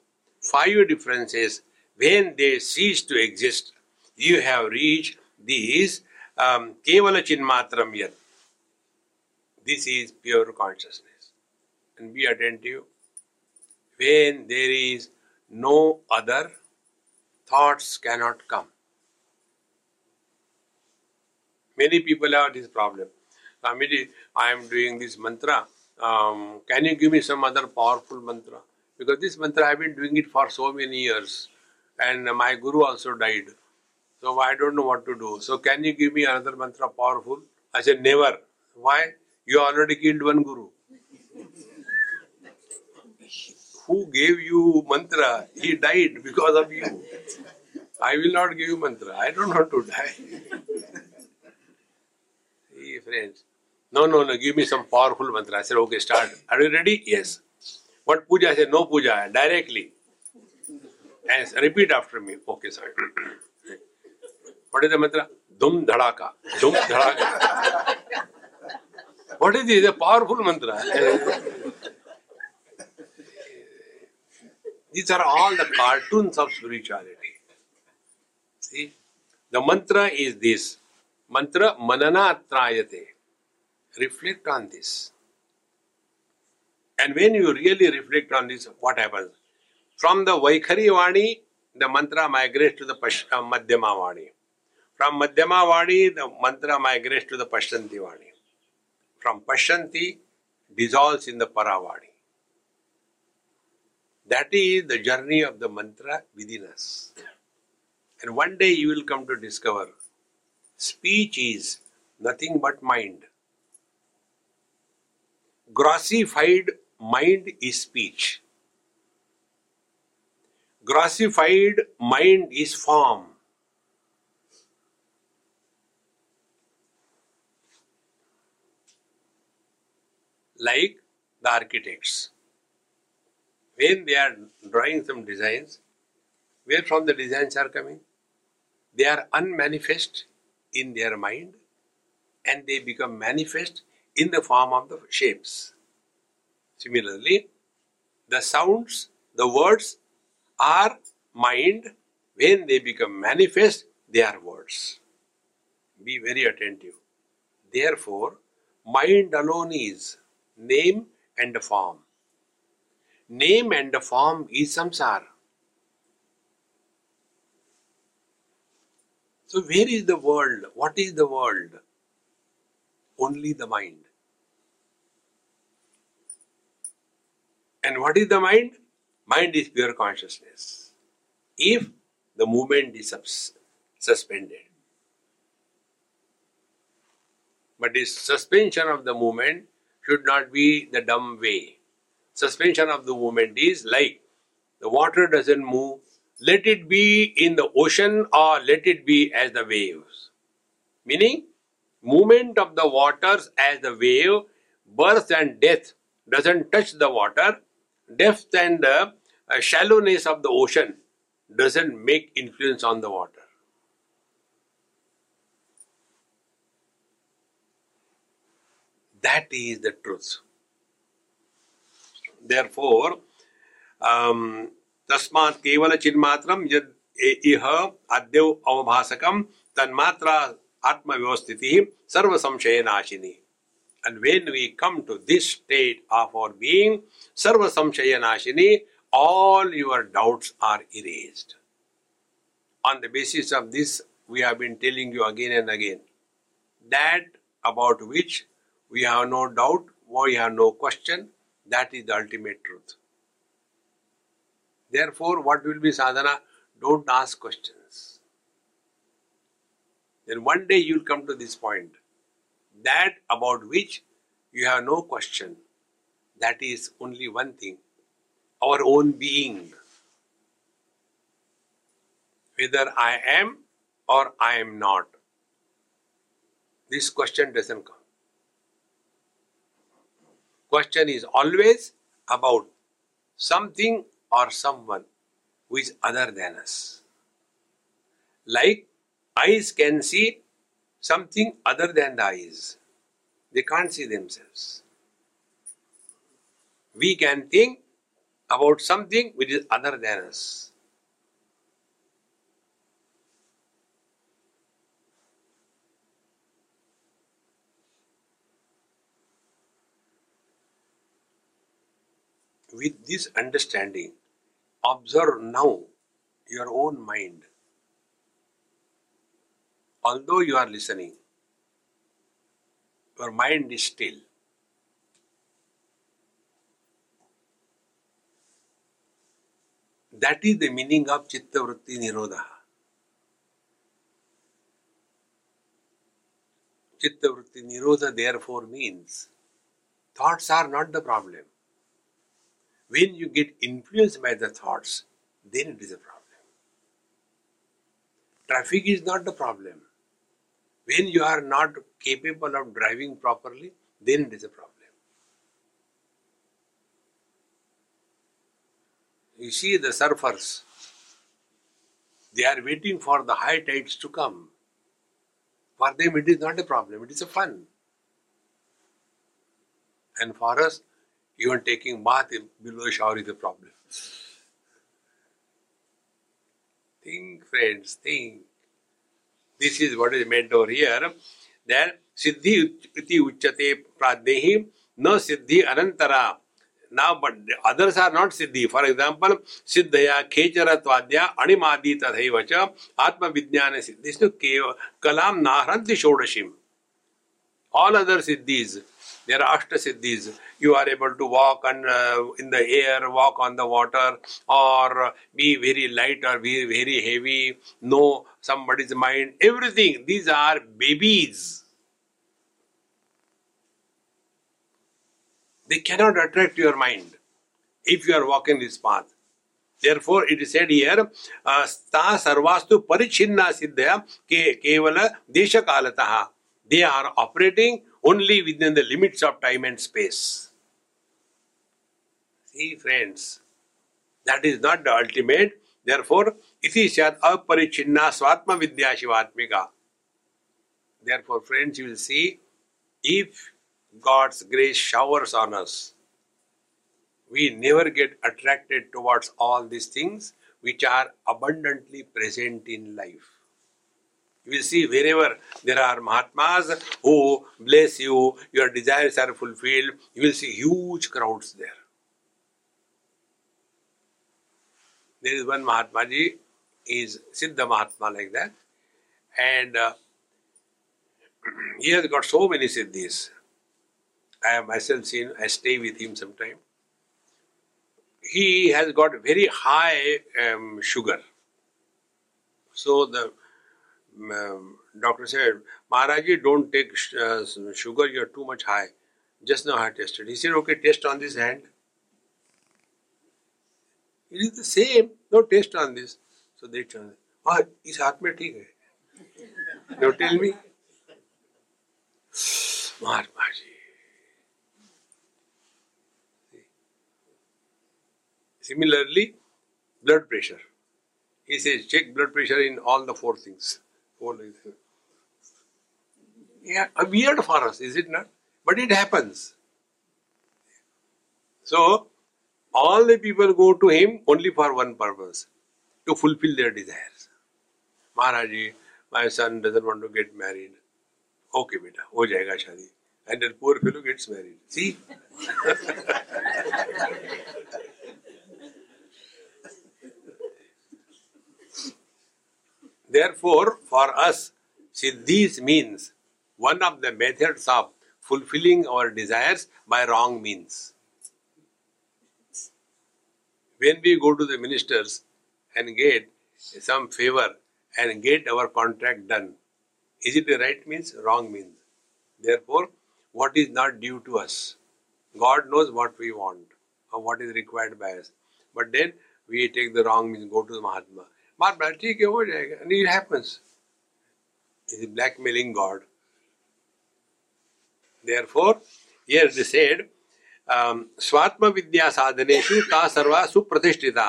Five differences. When they cease to exist, you have reached these um, Kevala Chinmatram Yat. This is pure consciousness. And be attentive When there is no other, thoughts cannot come. Many people have this problem. I am doing this mantra. Um, can you give me some other powerful mantra? Because this mantra I have been doing it for so many years, and my guru also died. So I don't know what to do. So can you give me another mantra powerful? I said, never. Why? You already killed one guru. Who gave you mantra? He died because of you. I will not give you mantra. I don't want to die. See, friends. No, no, no, give me some powerful mantra. I said, okay, start. Are you ready? Yes. What puja? I said, no puja, directly. And repeat after me. Okay, sorry. what is the mantra? Dum dhadaka. Dum dhadaka. what is this? A powerful mantra. These are all the cartoons of spirituality. See? The mantra is this. Mantra manana trayate. Reflect on this. And when you really reflect on this, what happens? From the Vaikhari Vani, the mantra migrates to the Pash- uh, Madhyama Vani. From Madhyama Vani, the mantra migrates to the Pashyanti Vani. From Pashyanti, dissolves in the Paravani. That is the journey of the mantra within us. And one day you will come to discover speech is nothing but mind. Grossified mind is speech. Grossified mind is form. Like the architects. When they are drawing some designs, where from the designs are coming? They are unmanifest in their mind and they become manifest in the form of the shapes. Similarly, the sounds, the words are mind. When they become manifest, they are words. Be very attentive. Therefore, mind alone is name and form. Name and form is samsara. So, where is the world? What is the world? Only the mind. And what is the mind? Mind is pure consciousness. If the movement is sus- suspended. But this suspension of the movement should not be the dumb way. Suspension of the movement is like the water doesn't move, let it be in the ocean or let it be as the waves. Meaning, movement of the waters as the wave, birth and death doesn't touch the water, depth and the uh, shallowness of the ocean doesn't make influence on the water. That is the truth Therefore, um, तस्मात् केवल चिन्मात्रम यद इह अद्यव अवभासकम तन्मात्रा आत्मव्यवस्थिति सर्व संशय नाशिनी and when we come to this state of our being sarva samshaya nashini all your doubts are erased on the basis of this we have been telling you again and again that about which we have no doubt we have no question that is the ultimate truth Therefore, what will be sadhana? Don't ask questions. Then one day you will come to this point that about which you have no question. That is only one thing our own being. Whether I am or I am not. This question doesn't come. Question is always about something or someone who is other than us. Like eyes can see something other than the eyes, they can't see themselves. We can think about something which is other than us. With this understanding, observe now your own mind. Although you are listening, your mind is still. That is the meaning of Chitta Vritti Nirodha. Chitta Vritti Nirodha therefore means thoughts are not the problem. When you get influenced by the thoughts, then it is a problem. Traffic is not the problem. When you are not capable of driving properly, then it is a problem. You see the surfers, they are waiting for the high tides to come. For them, it is not a problem, it is a fun. And for us, even taking bath below shower is a problem. Think, friends, think. This is what is meant over here. That siddhi iti uchate pradnehi no siddhi anantara. Now, but others are not siddhi. For example, siddhaya, khecharatvadya, animadi tathaivacha, atma vijnana siddhi. So, kalam nahranti shodashim. All other siddhis, there are ashta siddhis. You are able to walk on, uh, in the air, walk on the water, or be very light or be very heavy, know somebody's mind, everything. These are babies. They cannot attract your mind if you are walking this path. Therefore, it is said here, sta sarvastu parichinna siddhya ke kevala desha kalataha. They are operating only within the limits of time and space. See, friends, that is not the ultimate. Therefore, iti syat aparichinna swatma vidya shivatmika. Therefore, friends, you will see if God's grace showers on us. We never get attracted towards all these things which are abundantly present in life. You will see wherever there are Mahatmas who bless you, your desires are fulfilled, you will see huge crowds there. There is one Mahatmaji, he is Siddha Mahatma like that, and uh, he has got so many Siddhis. I have myself seen, I stay with him sometime. He has got very high um, sugar. So the um, doctor said, Maharaji, don't take uh, sugar, you're too much high. Just now I tested. He said, okay, test on this hand. It is the same. No, test on this. So they tell, ah, इस हाथ में ठीक है. Now tell me. Mahatma ji. Similarly, blood pressure. He says, check blood pressure in all the four things. Four things. Yeah, weird for us, is it not? But it happens. So, all the people go to him only for one purpose to fulfill their desires. Maharaji, my son doesn't want to get married. Okay, beta, ho jayega shadi. And the poor fellow gets married. See? Therefore, for us, siddhis means one of the methods of fulfilling our desires by wrong means. When we go to the ministers and get some favor and get our contract done, is it the right means? Wrong means. Therefore, what is not due to us? God knows what we want or what is required by us. But then we take the wrong means, go to the Mahatma. मार बैठ ठीक है हो जाएगा is blackmailing God therefore here they said um, swatma vidya sadhaneshu ta sarva supratishthita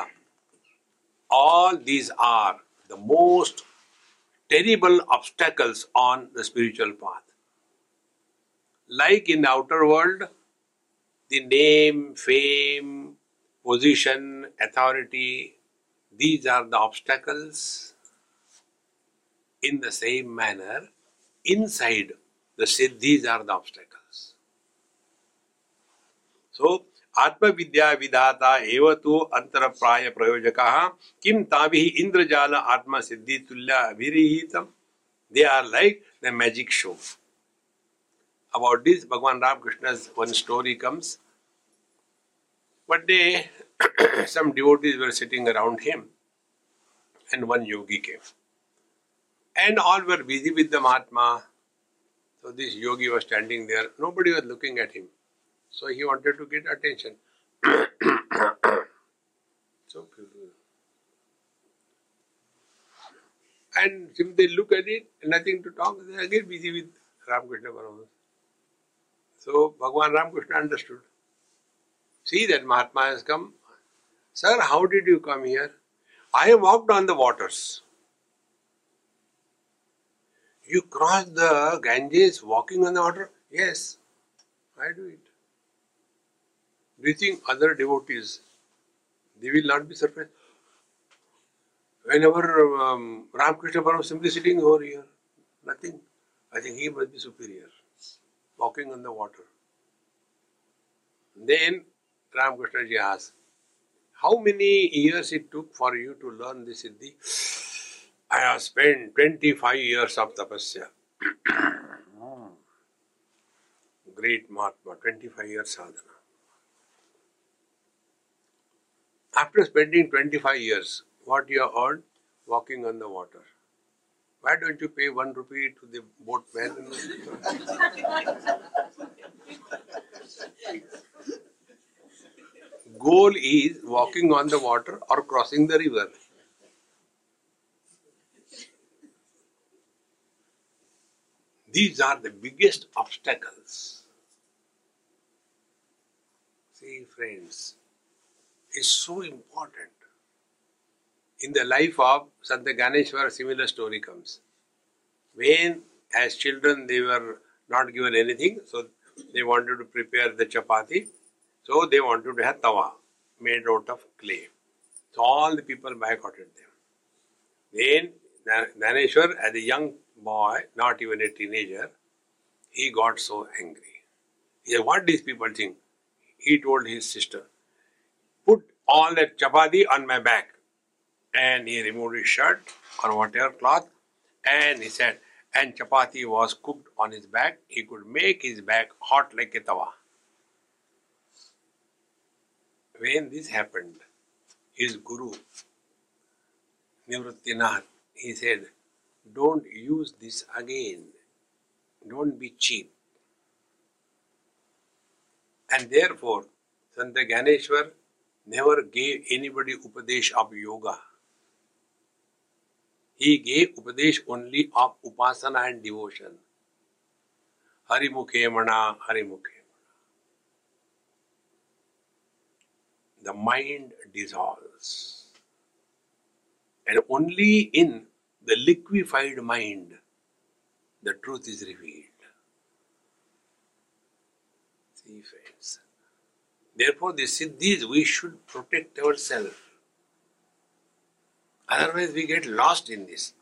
all these are the most terrible obstacles on the spiritual path like in the outer world the name fame position authority these are the obstacles. In the same manner, inside the siddhis are the obstacles. So, आत्मविद्या विधाता एव तु अंतरप्राय प्रयोजकः किं ताभिः इंद्रजाल आत्मा तुल्य अभिहितम they are like the magic show about this bhagwan ramakrishna's one story comes one day some devotees were sitting around him and one yogi came and all were busy with the mahatma so this yogi was standing there nobody was looking at him so he wanted to get attention. so And if they look at it, nothing to talk, they are again busy with Ramakrishna Paramahansa. So Bhagavan Ramakrishna understood. See that Mahatma has come. Sir, how did you come here? I walked on the waters. You crossed the Ganges walking on the water? Yes, I do it. Do you think other devotees, they will not be surprised? Whenever um, Ramakrishna Paramahansa simply sitting over here, nothing. I think he must be superior, walking on the water. Then Ramakrishna ji asked, How many years it took for you to learn this Siddhi? I have spent 25 years of tapasya. Great Mahatma, 25 years sadhana. After spending 25 years, what you have earned? Walking on the water. Why don't you pay one rupee to the boatman? Goal is walking on the water or crossing the river. These are the biggest obstacles. See, friends, is so important. In the life of Santa Gyaneshwar, a similar story comes. When, as children, they were not given anything, so they wanted to prepare the chapati, so they wanted to have tawa made out of clay. So all the people boycotted them. Then Gyaneshwar, as a young boy, not even a teenager, he got so angry. He said, What these people think? He told his sister, put all that chapati on my back. And he removed his shirt or whatever cloth and he said, and chapati was cooked on his back. He could make his back hot like a tawa. When this happened, his guru, Nivrittinath, he said, don't use this again. Don't be cheap. And therefore, Santa Gyaneshwar never gave anybody upadesh of yoga. He gave upadesh only of upasana and devotion. Harimukhe mana, Harimukhe The mind dissolves. And only in the liquefied mind the truth is revealed. See, friends. Therefore, the siddhis, we should protect ourselves. Otherwise, we get lost in this.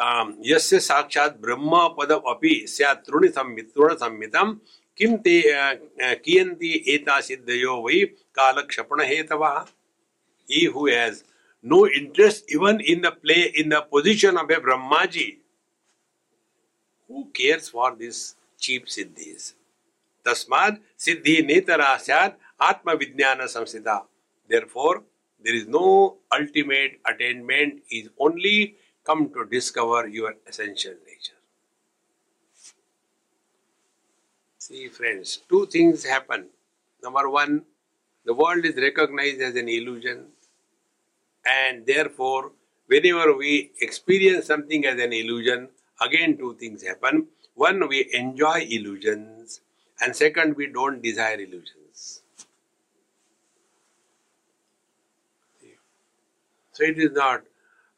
यस्य साक्षात ब्रह्म पदम अपि स्यात् तृण संहितम किम ते कियन्ति एता सिद्धयो वै कालक्षपण हेतवः he who has no interest even in the play in the position of a brahmaji who cares for these cheap siddhis Tasmad siddhi netara syat atma vijnana samsita. Therefore, there is no ultimate attainment, is only come to discover your essential nature. See, friends, two things happen. Number one, the world is recognized as an illusion, and therefore, whenever we experience something as an illusion, again two things happen. One, we enjoy illusions, and second, we don't desire illusions. So it is not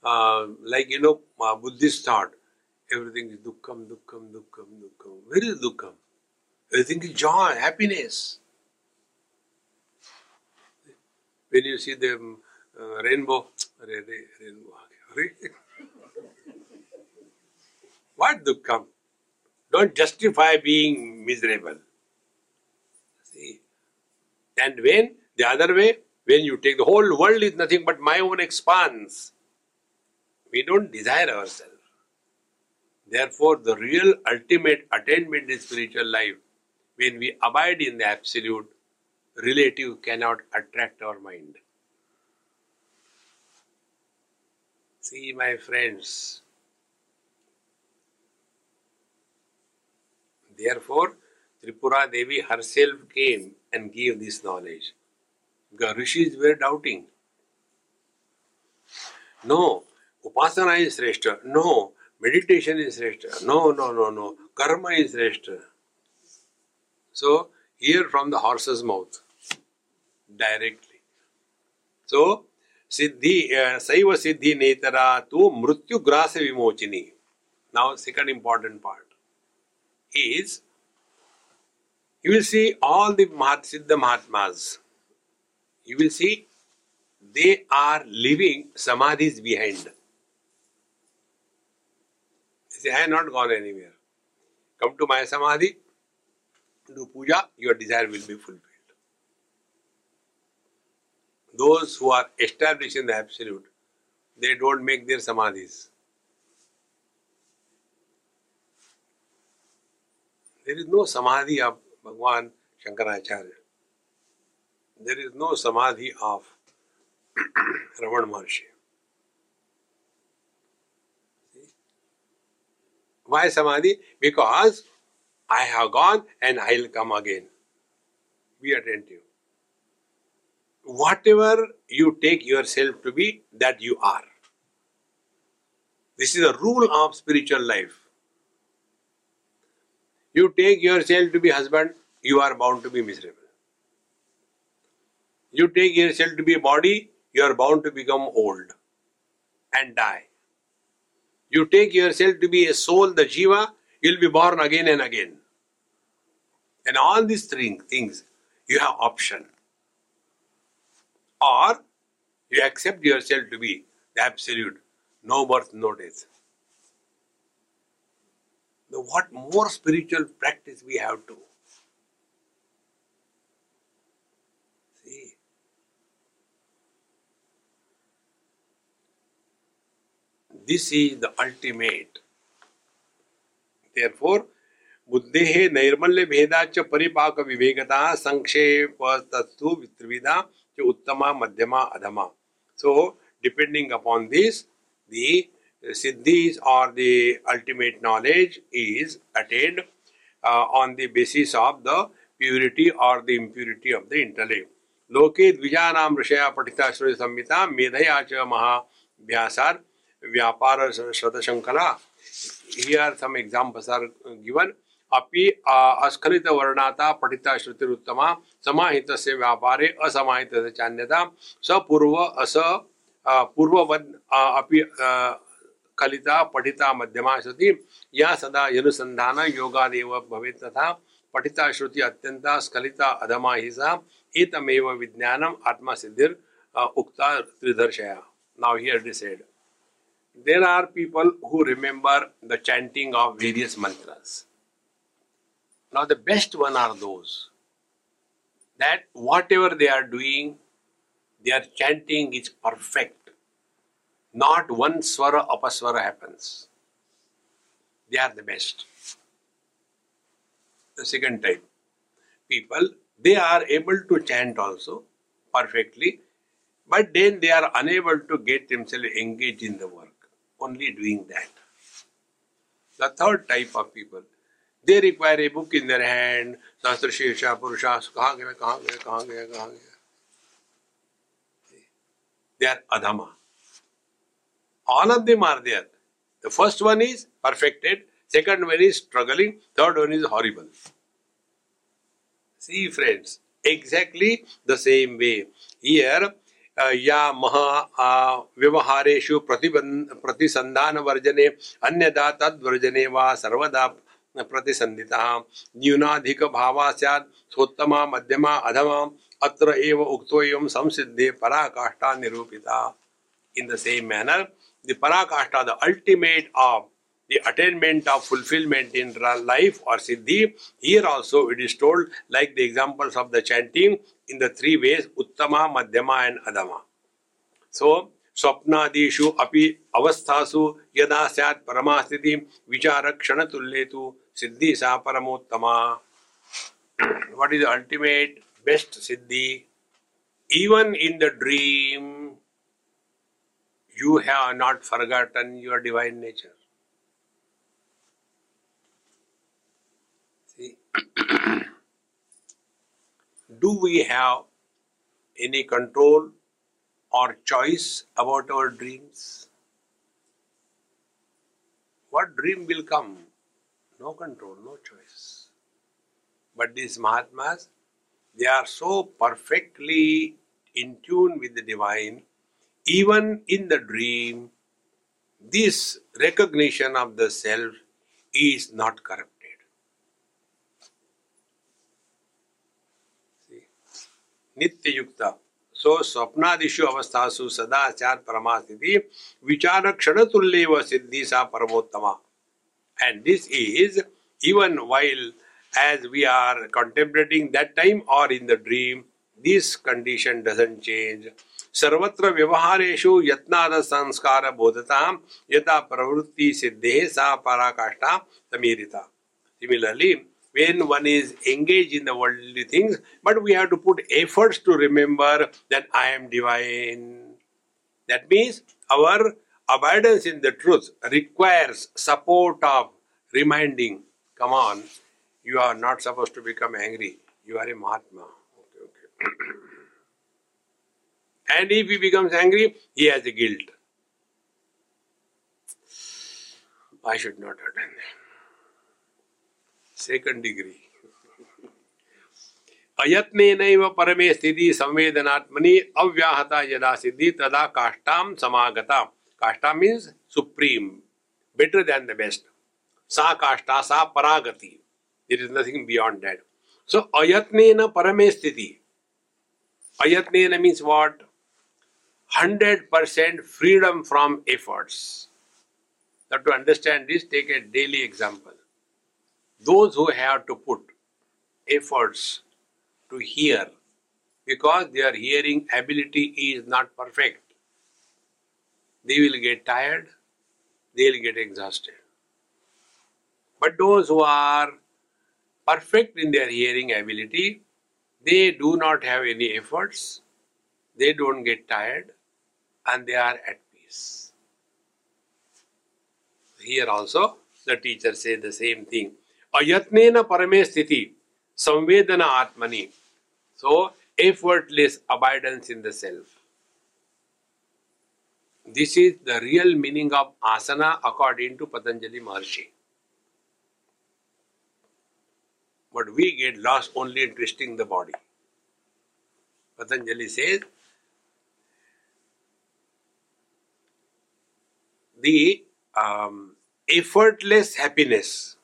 uh, like you know uh, Buddhist thought. Everything is dukkham, dukkham, dukkham, dukkham. Where is dukkham? Everything is joy, happiness. When you see the uh, rainbow, rainbow. what dukkham? Don't justify being miserable. See? And when the other way, when you take the whole world is nothing but my own expanse, we don't desire ourselves. Therefore, the real ultimate attainment in spiritual life, when we abide in the absolute, relative cannot attract our mind. See, my friends, therefore, Tripura Devi herself came and gave this knowledge. The rishis were doubting. No, upasana is shrestha. No, meditation is shrestha. No, no, no, no. Karma is shrestha. So, hear from the horse's mouth directly. So, Siddhi, uh, Saiva Siddhi Netara to Mrityu Grasa Vimochini. Now, second important part is you will see all the Mahat, Siddha Mahatmas. You will see they are leaving samadhis behind. They have not gone anywhere. Come to my samadhi, do puja, your desire will be fulfilled. Those who are established in the absolute, they don't make their samadhis. There is no samadhi of Bhagwan Shankaracharya. There is no samadhi of Raman Maharshi. Why samadhi? Because I have gone and I'll come again. Be attentive. Whatever you take yourself to be, that you are. This is a rule of spiritual life. You take yourself to be husband, you are bound to be miserable. You take yourself to be a body, you are bound to become old and die. You take yourself to be a soul, the Jiva, you'll be born again and again. And all these three things, you have option. Or you accept yourself to be the absolute, no birth, no death. Now, what more spiritual practice we have to? See. This is the ultimate. Therefore, बुद्धेः नैर्मल्य भेदाच परिपाक विवेकता संक्षेप तत्व त्रिविधा च उत्तमा मध्यमा अधमा so depending upon this the siddhis or the ultimate knowledge is attained uh, on the basis of the purity or the impurity of the intellect लोके द्विजानां ऋषया पठिता श्रुति संहिता मेधया च महाभ्यासार व्यापार शतशंकला here some examples are अपि अस्खलित वर्णाता पठिता श्रुतिरुत्तमा समाहित से व्यापारे असमाहित से चान्यता सपूर्व अस पूर्ववद अपि कलिता पठिता मध्यमा श्रुति या सदा यनुसंधान योगादेव भवेत् तथा पठिता श्रुति अत्यंता स्खलिता अधमा ही सा एतमेव विज्ञानम आत्मा सिद्धिर उक्ता त्रिदर्शया now here said there are people who remember the chanting of various mantras Now, the best one are those that whatever they are doing, their chanting is perfect. Not one swara apaswara happens. They are the best. The second type, people, they are able to chant also perfectly, but then they are unable to get themselves engaged in the work, only doing that. The third type of people, they require a book in their hand, Sastra Shesha, Purusha, kahan gaya, kahan gaya, kahan gaya, kahan gaya. They are Adama. All of them are there. The first one is perfected, second one is struggling, third one is horrible. See, friends, exactly the same way. Here, या महा व्यवहारेषु प्रतिसंधान वर्जने अन्यदा तद्वर्जने वा सर्वदा प्रतिसंधिता न्यूनाधिक भावा सोत्तमा, मध्यमा, अधमा, अत्र एव उक्तो एवं संसिद्धे पराकाष्ठा निरूपिता। In the same manner the parakashtha the ultimate of the attainment of fulfillment in life or siddhi. Here also it is told, like the examples of the chanting, in the three ways Uttama, Madhyama, and Adama. So, स्वप्नादिषु अपि अवस्थासु यदा स्यात् परमास्थिति विचार क्षण तुल्ये तु सिद्धि सा परमोत्तमा what is the ultimate best siddhi even in the dream you have not forgotten your divine nature do we have any control or choice about our dreams? What dream will come? No control, no choice. But these Mahatmas, they are so perfectly in tune with the divine, even in the dream, this recognition of the self is not corrupt. नित्य युक्त सो स्वप्नादिशु अवस्थासु सदा चार परमास्थिति विचार क्षण तुल्य व सिद्धि सा परमोत्तमा। And this is even while as we are contemplating that time or in the dream, this condition doesn't change. सर्वत्र व्यवहारेषु यत्नाद संस्कार बोधता यथा प्रवृत्ति सिद्धे सा पराकाष्ठा समीरिता। Similarly when one is engaged in the worldly things, but we have to put efforts to remember that I am divine. That means our abidance in the truth requires support of reminding, come on, you are not supposed to become angry. You are a Mahatma. Okay, okay. and if he becomes angry, he has a guilt. I should not have done that. Second degree अयत्न परमे स्थिति संवेदनात्मनि अव्याहता यदा सिद्धि तदा काष्टाम समागता। काष्टा means supreme better than the best सा काष्टा सा परागति। There is nothing beyond that so अयत्न परमे स्थिति। अयत्न means what hundred percent freedom from efforts to understand this take a daily example those who have to put efforts to hear because their hearing ability is not perfect, they will get tired, they will get exhausted. But those who are perfect in their hearing ability, they do not have any efforts, they don't get tired, and they are at peace. Here also, the teacher says the same thing. अयत्न परमे स्थिति, संवेदना आत्मनी। So effortless abidance in the self this is the real meaning of asana according to Patanjali Maharshi but we get lost only interesting the body Patanjali says the effortless happiness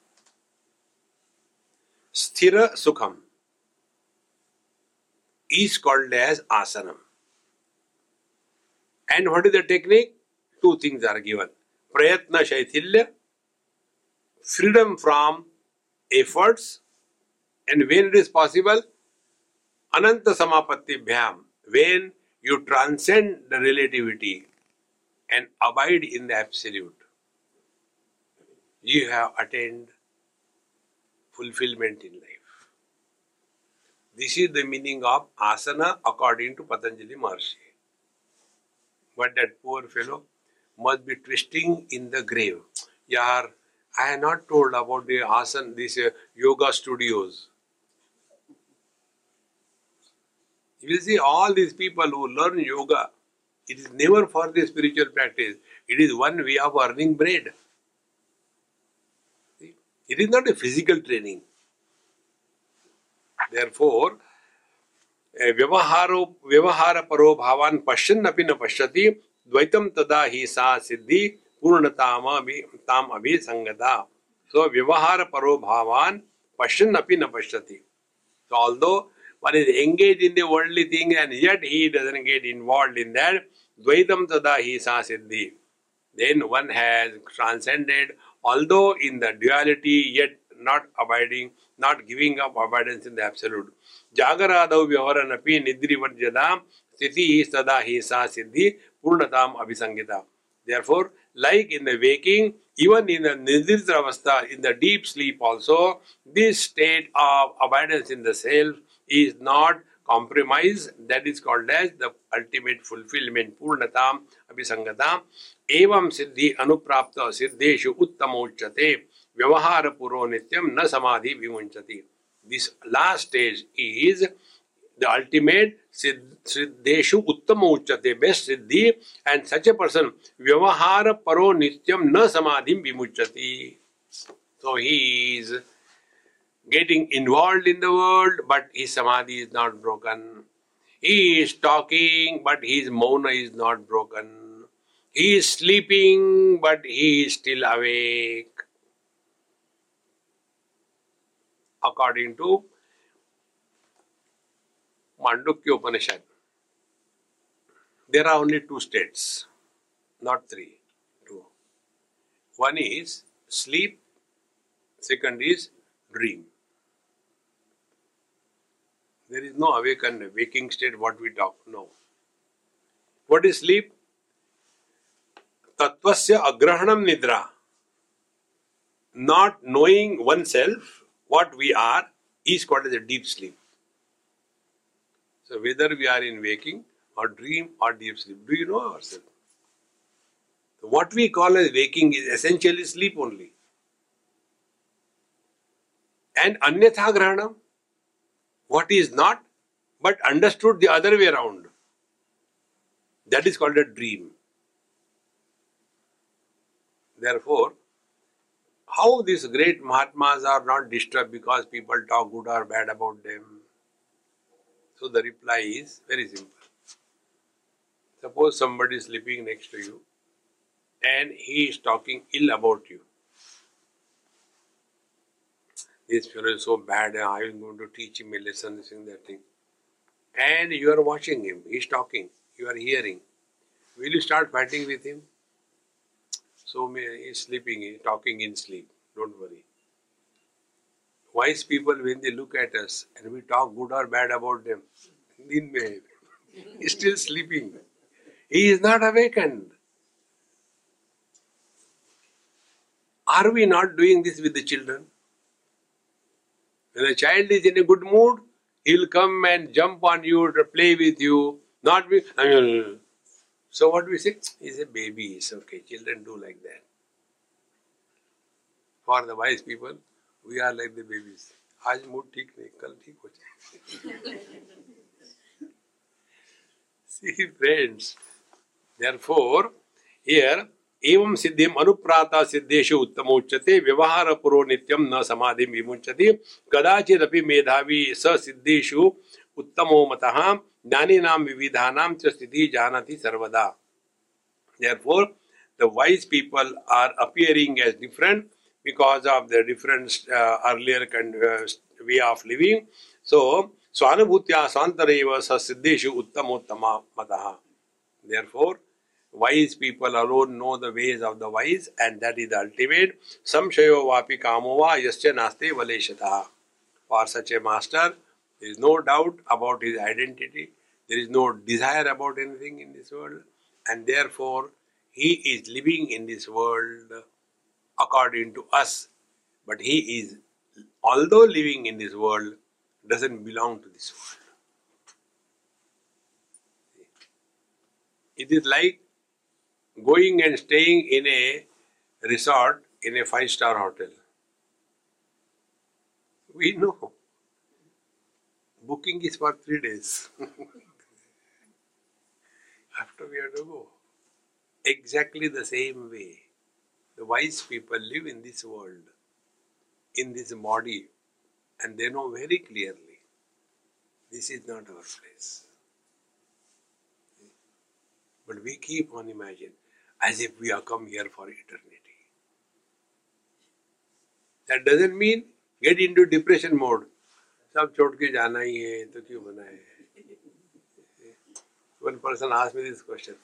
स्थिर सुखम। Is called as आसनम। And what is the technique two things are given प्रयत्न शैथिल्य freedom from efforts and when it is possible अनंत समापत्ति भ्याम। When you transcend the relativity and abide in the absolute you have attained fulfillment in life. This is the meaning of asana according to Patanjali Maharshi. But that poor fellow must be twisting in the grave. Yar, I have not told about the asana, these uh, yoga studios. You will see all these people who learn yoga, it is never for the spiritual practice. It is one way of earning bread. It is not a physical training. Therefore, व्यवहारो व्यवहार परो भावान पश्यन अपि न पश्यति द्वैतम तदा ही सा सिद्धि पूर्णताम ताम अभी संगता so vyavahara paro bhavan pashan api na pashyati so although one is engaged in the worldly thing and yet he doesn't get involved in that dvaitam tada hi sa siddhi then one has transcended although in the duality, yet not abiding, not giving up abidance in the absolute. Jagaradav vyavaranappi nidrivarjadam sthiti sada hi sa siddhi purnatam abhisangita. Therefore, like in the waking, even in the nidrita avastha, in the deep sleep also, this state of abidance in the self is not compromise that is called as the ultimate fulfillment पूर्णता अभिसंगता एवं सिद्धि अनुप्राप्त सिद्धेशु उत्तम उच्चते व्यवहार पूर्व नित्यम न समाधि विमुंचती this last stage is the ultimate सिद्धेशु उत्तम उच्चते best siddhi and such a person व्यवहार परो नित्यम न समाधि विमुचती so he is getting involved in the world but his samadhi is not broken he is talking but his mauna is not broken he is sleeping but he is still awake according to Mandukya Upanishad. There are only two states, not three. Two. One is sleep, second is dream. There is no awakened, waking state, what we talk. No. What is sleep? Tattvasya agrahanam nidra. Not knowing oneself, what we are, is called as a deep sleep. So whether we are in waking or dream or deep sleep, do you know ourselves? So what we call as waking is essentially sleep only. And anyatha grahanam, what is not, but understood the other way around. That is called a dream. Therefore, how these great Mahatmas are not disturbed because people talk good or bad about them so the reply is very simple. Suppose somebody is sleeping next to you and he is talking ill about you this fellow is so bad, I'm going to teach him a lesson, this and that thing. And you are watching him, he's talking, you are hearing. Will you start fighting with him? So he's sleeping, he's talking in sleep, don't worry. Wise people, when they look at us and we talk good or bad about them, he's still sleeping. He is not awakened. Are we not doing this with the children? When a child is in a good mood, he'll come and jump on you to play with you. Not with, I mean, so what we say? He's a baby, it's okay. Children do like that. For the wise people, we are like the babies. आज mood ठीक नहीं कल ठीक हो जाए See, friends. Therefore, here, एवं सिद्धिम अनुप्राता सिद्धेशु उत्तमोच्यते व्यवहार पूर्व नित्यम न समाधि विमुच्यते। कदाचिदपि मेधावी स सिद्धेशु उत्तमो मतः ज्ञानीनां विविधानां च स्थिति जानति सर्वदा। Therefore the wise people are appearing as different because of the different uh, earlier kind, uh, way of living. So स्वानुभूत्या स्वांतरेव सिद्धेशु उत्तमोत्तम मतः। Therefore wise people alone know the ways of the wise and that is the ultimate. Samshayo vapi kamo va yasya naste valeshatah for such a master there is no doubt about his identity. There is no desire about anything in this world and therefore he is living in this world according to us. But he is although living in this world doesn't belong to this world. It is like going and staying in a resort in a five star hotel. We know. Booking is for three days. After we have to go. Exactly the same way. The wise people live in this world, in this body and they know very clearly this is not our place. But we keep on imagining as if we have come here for eternity. That doesn't mean get into depression mode. सब छोड़ के जाना ही है तो क्यों बना है One person asked me this question.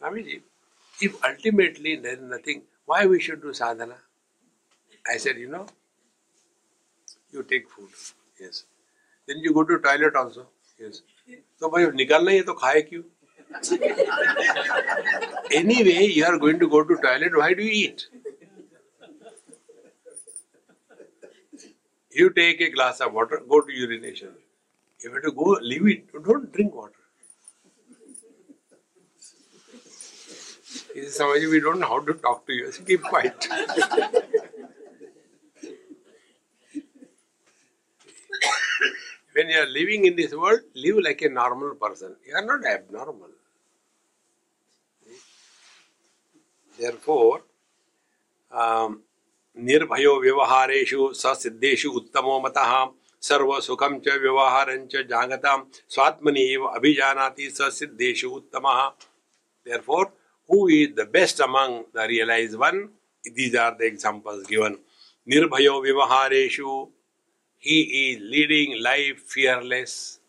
Swamiji, if ultimately there is nothing, why we should do sadhana? I said, you know, you take food. Yes. Then you go to toilet also. Yes. So भाई निकालना ही है तो खाए क्यों? anyway, you are going to go to toilet. Why do you eat? You take a glass of water, go to urination. You have to go, leave it. Don't drink water. He says, Swamiji, we don't know how to talk to you. Keep quiet. when you are living in this world, live like a normal person. You are not abnormal. Therefore, um, निर्भयो व्यवहारेषु ससिद्धेषु उत्तमो मतः सर्व सुखम च व्यवहारं च जागताम स्वात्मनि एव अभिजानाति ससिद्धेषु उत्तमः therefore who is the best among the realized one these are the examples given nirbhayo vyavahareshu he is leading life fearless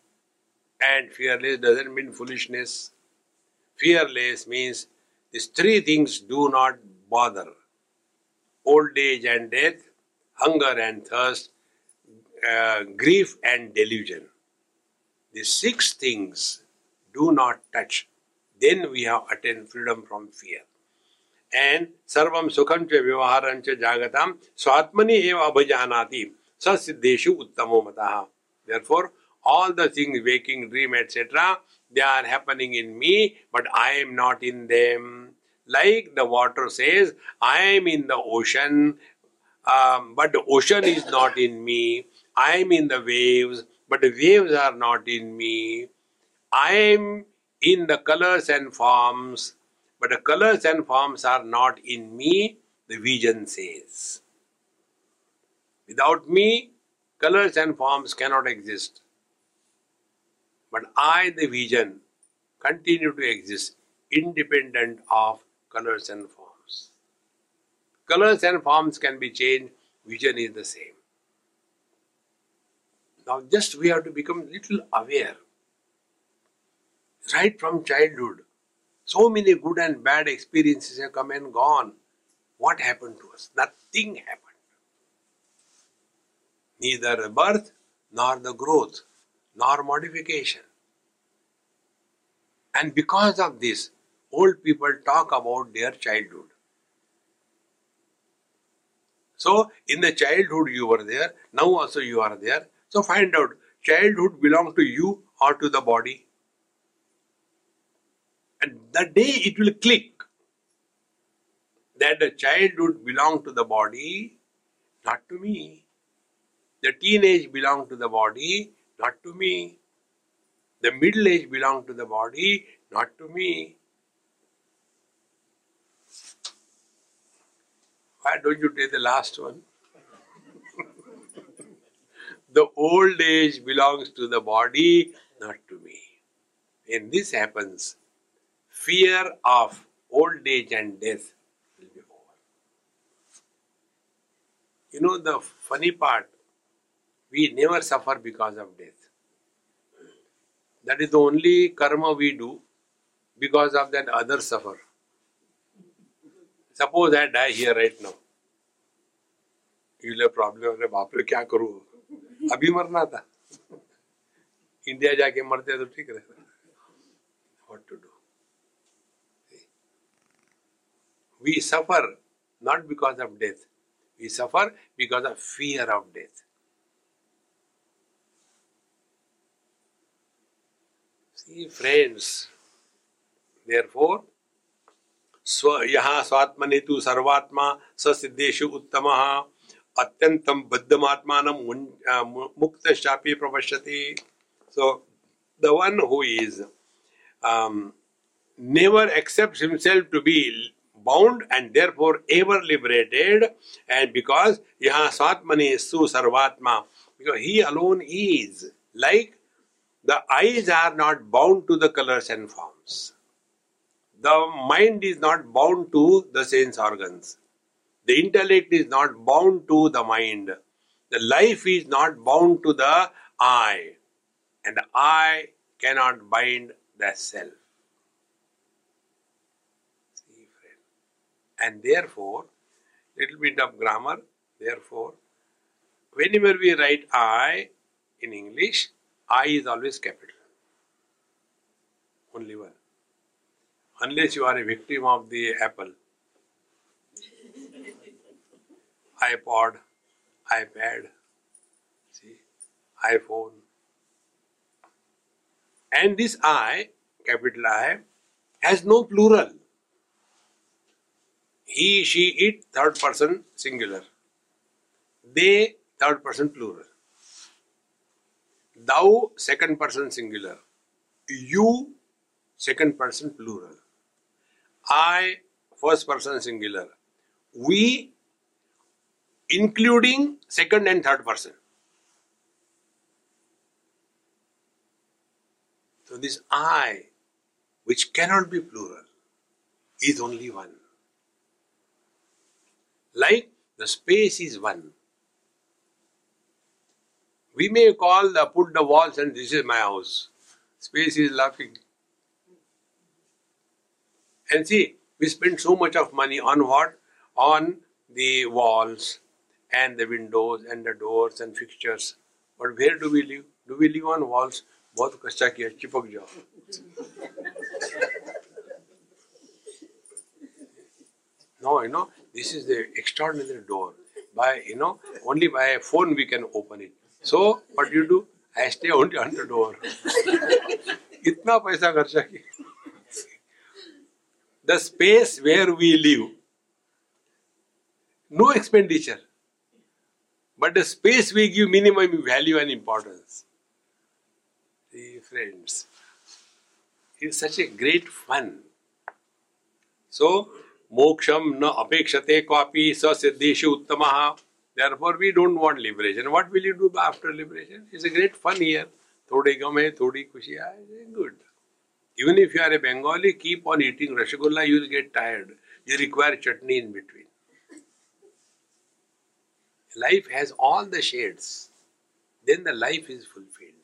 and fearless doesn't mean foolishness fearless means these three things do not bother old age and death, hunger and thirst, uh, grief and delusion. These six things do not touch. Then we have attained freedom from fear. And sarvam sukham cha vyavaharam cha jagatam swatmani eva abhajanati sasiddeshu uttamo mataha. Therefore, all the things, waking, dream, etc., they are happening in me, but I am not in them. Like the water says, I am in the ocean, um, but the ocean is not in me. I am in the waves, but the waves are not in me. I am in the colors and forms, but the colors and forms are not in me, the vision says. Without me, colors and forms cannot exist. But I, the vision, continue to exist independent of colors and forms. Colors and forms can be changed, vision is the same. Now, just we have to become little aware. Right from childhood, so many good and bad experiences have come and gone. What happened to us? Nothing happened. Neither the birth, nor the growth, nor modification. And because of this, old people talk about their childhood. So, in the childhood you were there, now also you are there. So, find out childhood belong to you or to the body. And the day it will click that the childhood belong to the body, not to me. The teenage belong to the body, not to me. The middle age belongs to the body, not to me. Why don't you take the last one? the old age belongs to the body, not to me. When this happens, fear of old age and death will be over. You know the funny part, we never suffer because of death. That is the only karma we do because of that others suffer. Suppose I die here right now. You problem. अरे बाप रे क्या करूँ अभी मरना था India जाके मरते तो ठीक रहता what to do we suffer not because of death we suffer because of fear of death friends therefore स्व यहाँ स्वात्मने तो सर्वात्मा ससिद्धेशु उत्तम अत्यंतम बद्धमात्मान मुक्त शापी प्रपश्यति so the one who is never accepts himself to be bound and therefore ever liberated and because yaha swatmani su sarvatma because he alone is like the eyes are not bound to the colors and forms the mind is not bound to the sense organs. The intellect is not bound to the mind. The life is not bound to the I. And the I cannot bind the self. And therefore, little bit of grammar. Therefore, whenever we write I in English, I is always capital. Only one. Unless you are a victim of the Apple, iPod, iPad, see, iPhone. And this I, capital I, has no plural. He, she, it, third person singular. They, third person plural. Thou, second person singular. You, second person plural. I, first person singular. We, including second and third person. So this I, which cannot be plural, is only one. Like the space is one. We may call the put the walls and this is my house. Space is laughing. And see, we spend so much of money on what? On the walls and the windows and the doors and fixtures. But where do we live? Do we live on walls? बहुत कच्चा किया चिपक जाओ no you know this is the extraordinary door by you know only by a phone we can open it so what you do I stay only hundred over इतना पैसा खर्च the space where we live no expenditure but the space we give minimum value and importance friends is such a great fun so मोक्षम न अपेक्षते क्वापि स सिद्धेशु उत्तम Therefore, we don't want liberation. What will you do after liberation? It's a great fun here. Thodi game, thodi kushi Good. Even if you are a Bengali, keep on eating rasgulla, you will get tired. You require chutney in between. Life has all the shades. Then the life is fulfilled.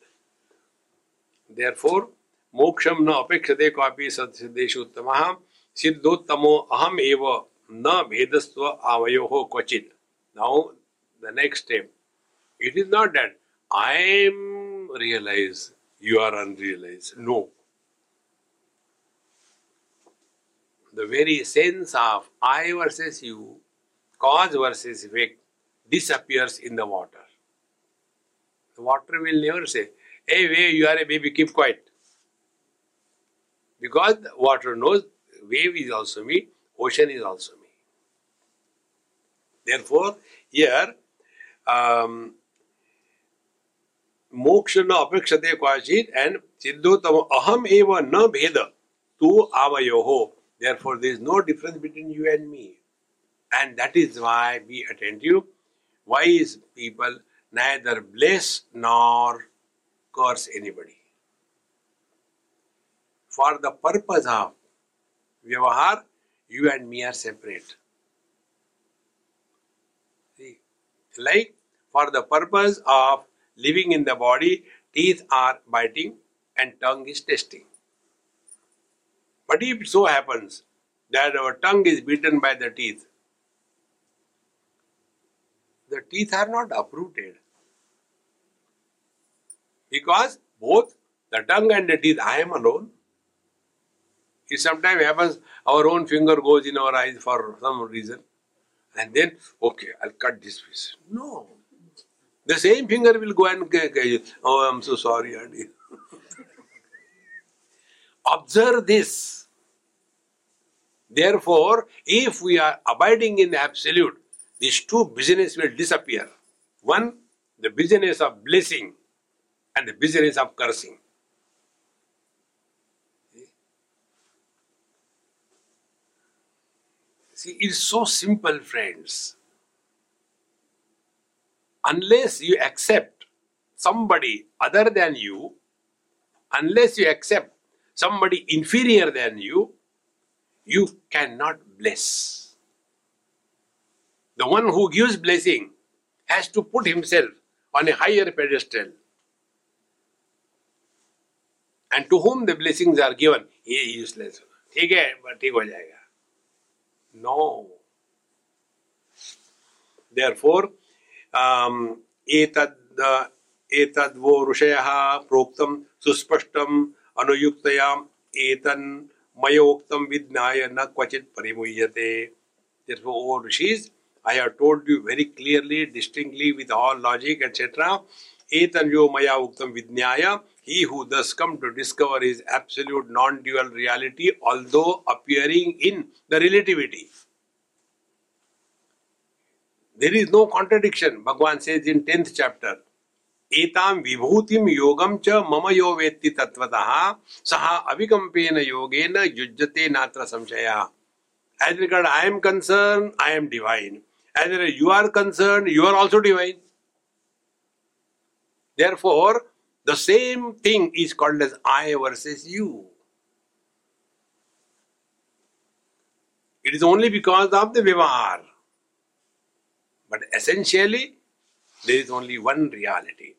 Therefore, moksham na apekshate kwapi sasiddheshu uttamaha. सिद्धोत्तमो अहम एव न भेदस्व आवयो क्वचित now the next step. It is not that I am realized, you are unrealized. No. The very sense of I versus you, cause versus effect, disappears in the water. The water will never say, Hey, wave, you are a baby, keep quiet. Because water knows wave is also me, ocean is also me. Therefore, here मोक्ष न अपेक्षते क्वाचित and चिद्धो तम अहम एव न भेद, तू आवयो। हो therefore this no difference between you and me and that is why be attentive why is people neither bless nor curse anybody for the purpose of vyavahar you and me are separate like for the purpose of living in the body, teeth are biting and tongue is tasting. But if so happens that our tongue is beaten by the teeth, the teeth are not uprooted. Because both the tongue and the teeth, I am alone. It sometimes happens our own finger goes in our eyes for some reason. And then, okay, I'll cut this piece. No. The same finger will go and, oh, I'm so sorry. Observe this. Therefore, if we are abiding in the absolute, these two business will disappear. One, the business of blessing and the business of cursing. See, it's so simple, friends. Unless you accept somebody other than you, unless you accept somebody inferior than you, you cannot bless. The one who gives blessing has to put himself on a higher pedestal. And to whom the blessings are given, he is useless. ठीक है ठीक हो जाएगा no. Therefore, um, etad, uh, etadvo rushayah proktam suspashtam anuyuktaya etan mayoktam vidnaya na kvachit parimuyate. Therefore, O rishis, I have told you very clearly, distinctly, with all logic, etc. Etan yo maya uktam vidnyaya. He who thus come to discover his absolute non-dual reality, although appearing in the relativity. There is no contradiction. Bhagwan says in 10th chapter, एताम विभूतिम योगम च मम यो वेत्ति तत्वतः सह अविकम्पेन योगेन युज्यते नात्र संशय As regard I am concerned, I am divine. As regard you are concerned, you are also divine. Therefore, the same thing is called as I versus you. It is only because of the vivar. But essentially, there is only one reality.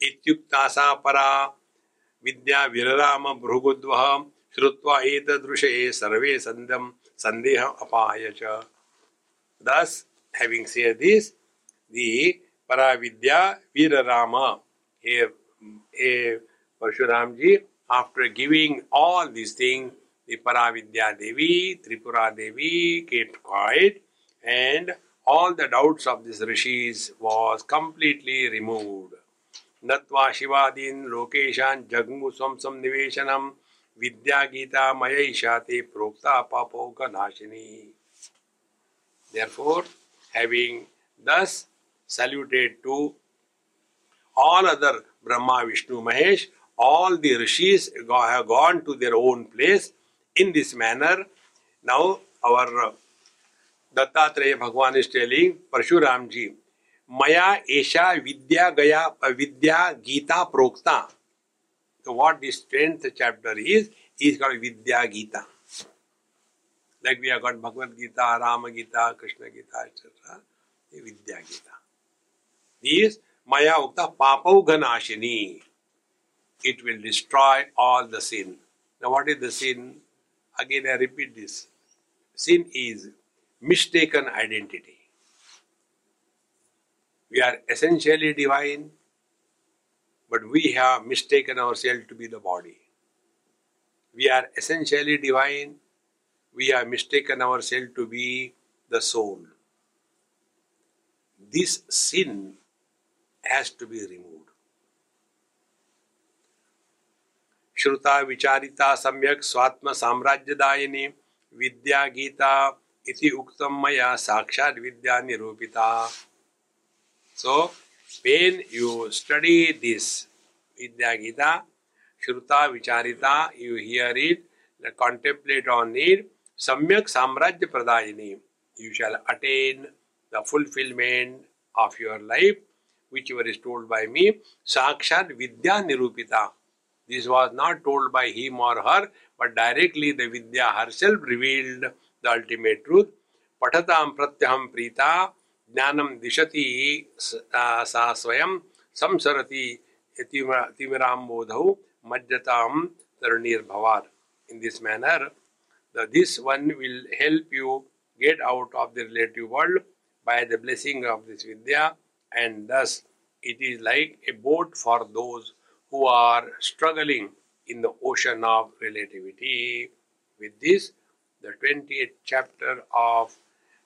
Ityukta sa para vidya virarama bhrugudvah shrutva etadrushe sarve sandam sandeha apayacha. Thus, having परा विद्या वीर Ram Parashuram ji after giving all this thing Para Vidya Devi, Tripura Devi kept quiet and all the doubts of this rishis was completely removed नत्वा शिवादीन लोकेशान जगमु स्वसम निवेशनम विद्या गीता मय शाते प्रोक्ता पापो का नाशिनी therefore having thus saluted to all other Brahma, Vishnu, Mahesh, all the rishis have gone to their own place in this manner. Now, our Dattatreya Bhagwan is telling Parshuramji, Maya Esha Vidya Gaya Vidya Gita Prokta. So, what this 10th chapter is, is called Vidya Gita. Like we have got Bhagavad Gita, Rama Gita, Krishna Gita, etc. Vidya Gita. This Maya Ukta Papauganashini. It will destroy all the sin. Now, what is the sin? Again, I repeat this. Sin is mistaken identity. We are essentially divine, but we have mistaken ourselves to be the body. We are essentially divine, we have mistaken ourselves to be the soul. This sin has to be removed श्रुता विचारिता सम्यक स्वात्म साम्राज्यदायिनी विद्या गीता इति उक्तम मया साक्षात विद्या निरूपिता so when you study this vidya Gita श्रुता विचारिता you hear it contemplate on it सम्यक साम्राज्य प्रदायिनी you shall attain the fulfillment of your life whichever is told by me, Sakshat Vidya Nirupita. This was not told by him or her, but directly the Vidya herself revealed the ultimate truth. Patatam pratyaham prita jnanam dishati sa swayam samsarati timiram bodhau majjatam taranir bhavar. In this manner, the, this one will help you get out of the relative world by the blessing of this Vidya and thus it is like a boat for those who are struggling in the ocean of relativity. With this, the 20th chapter of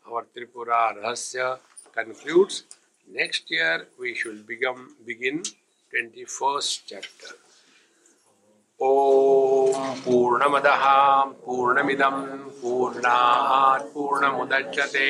our Tripura Rahasya concludes. Next year we should begin, begin 21st chapter. ॐ पूर्णमदः पूर्णमिदं पूर्णात् पूर्णमुदच्यते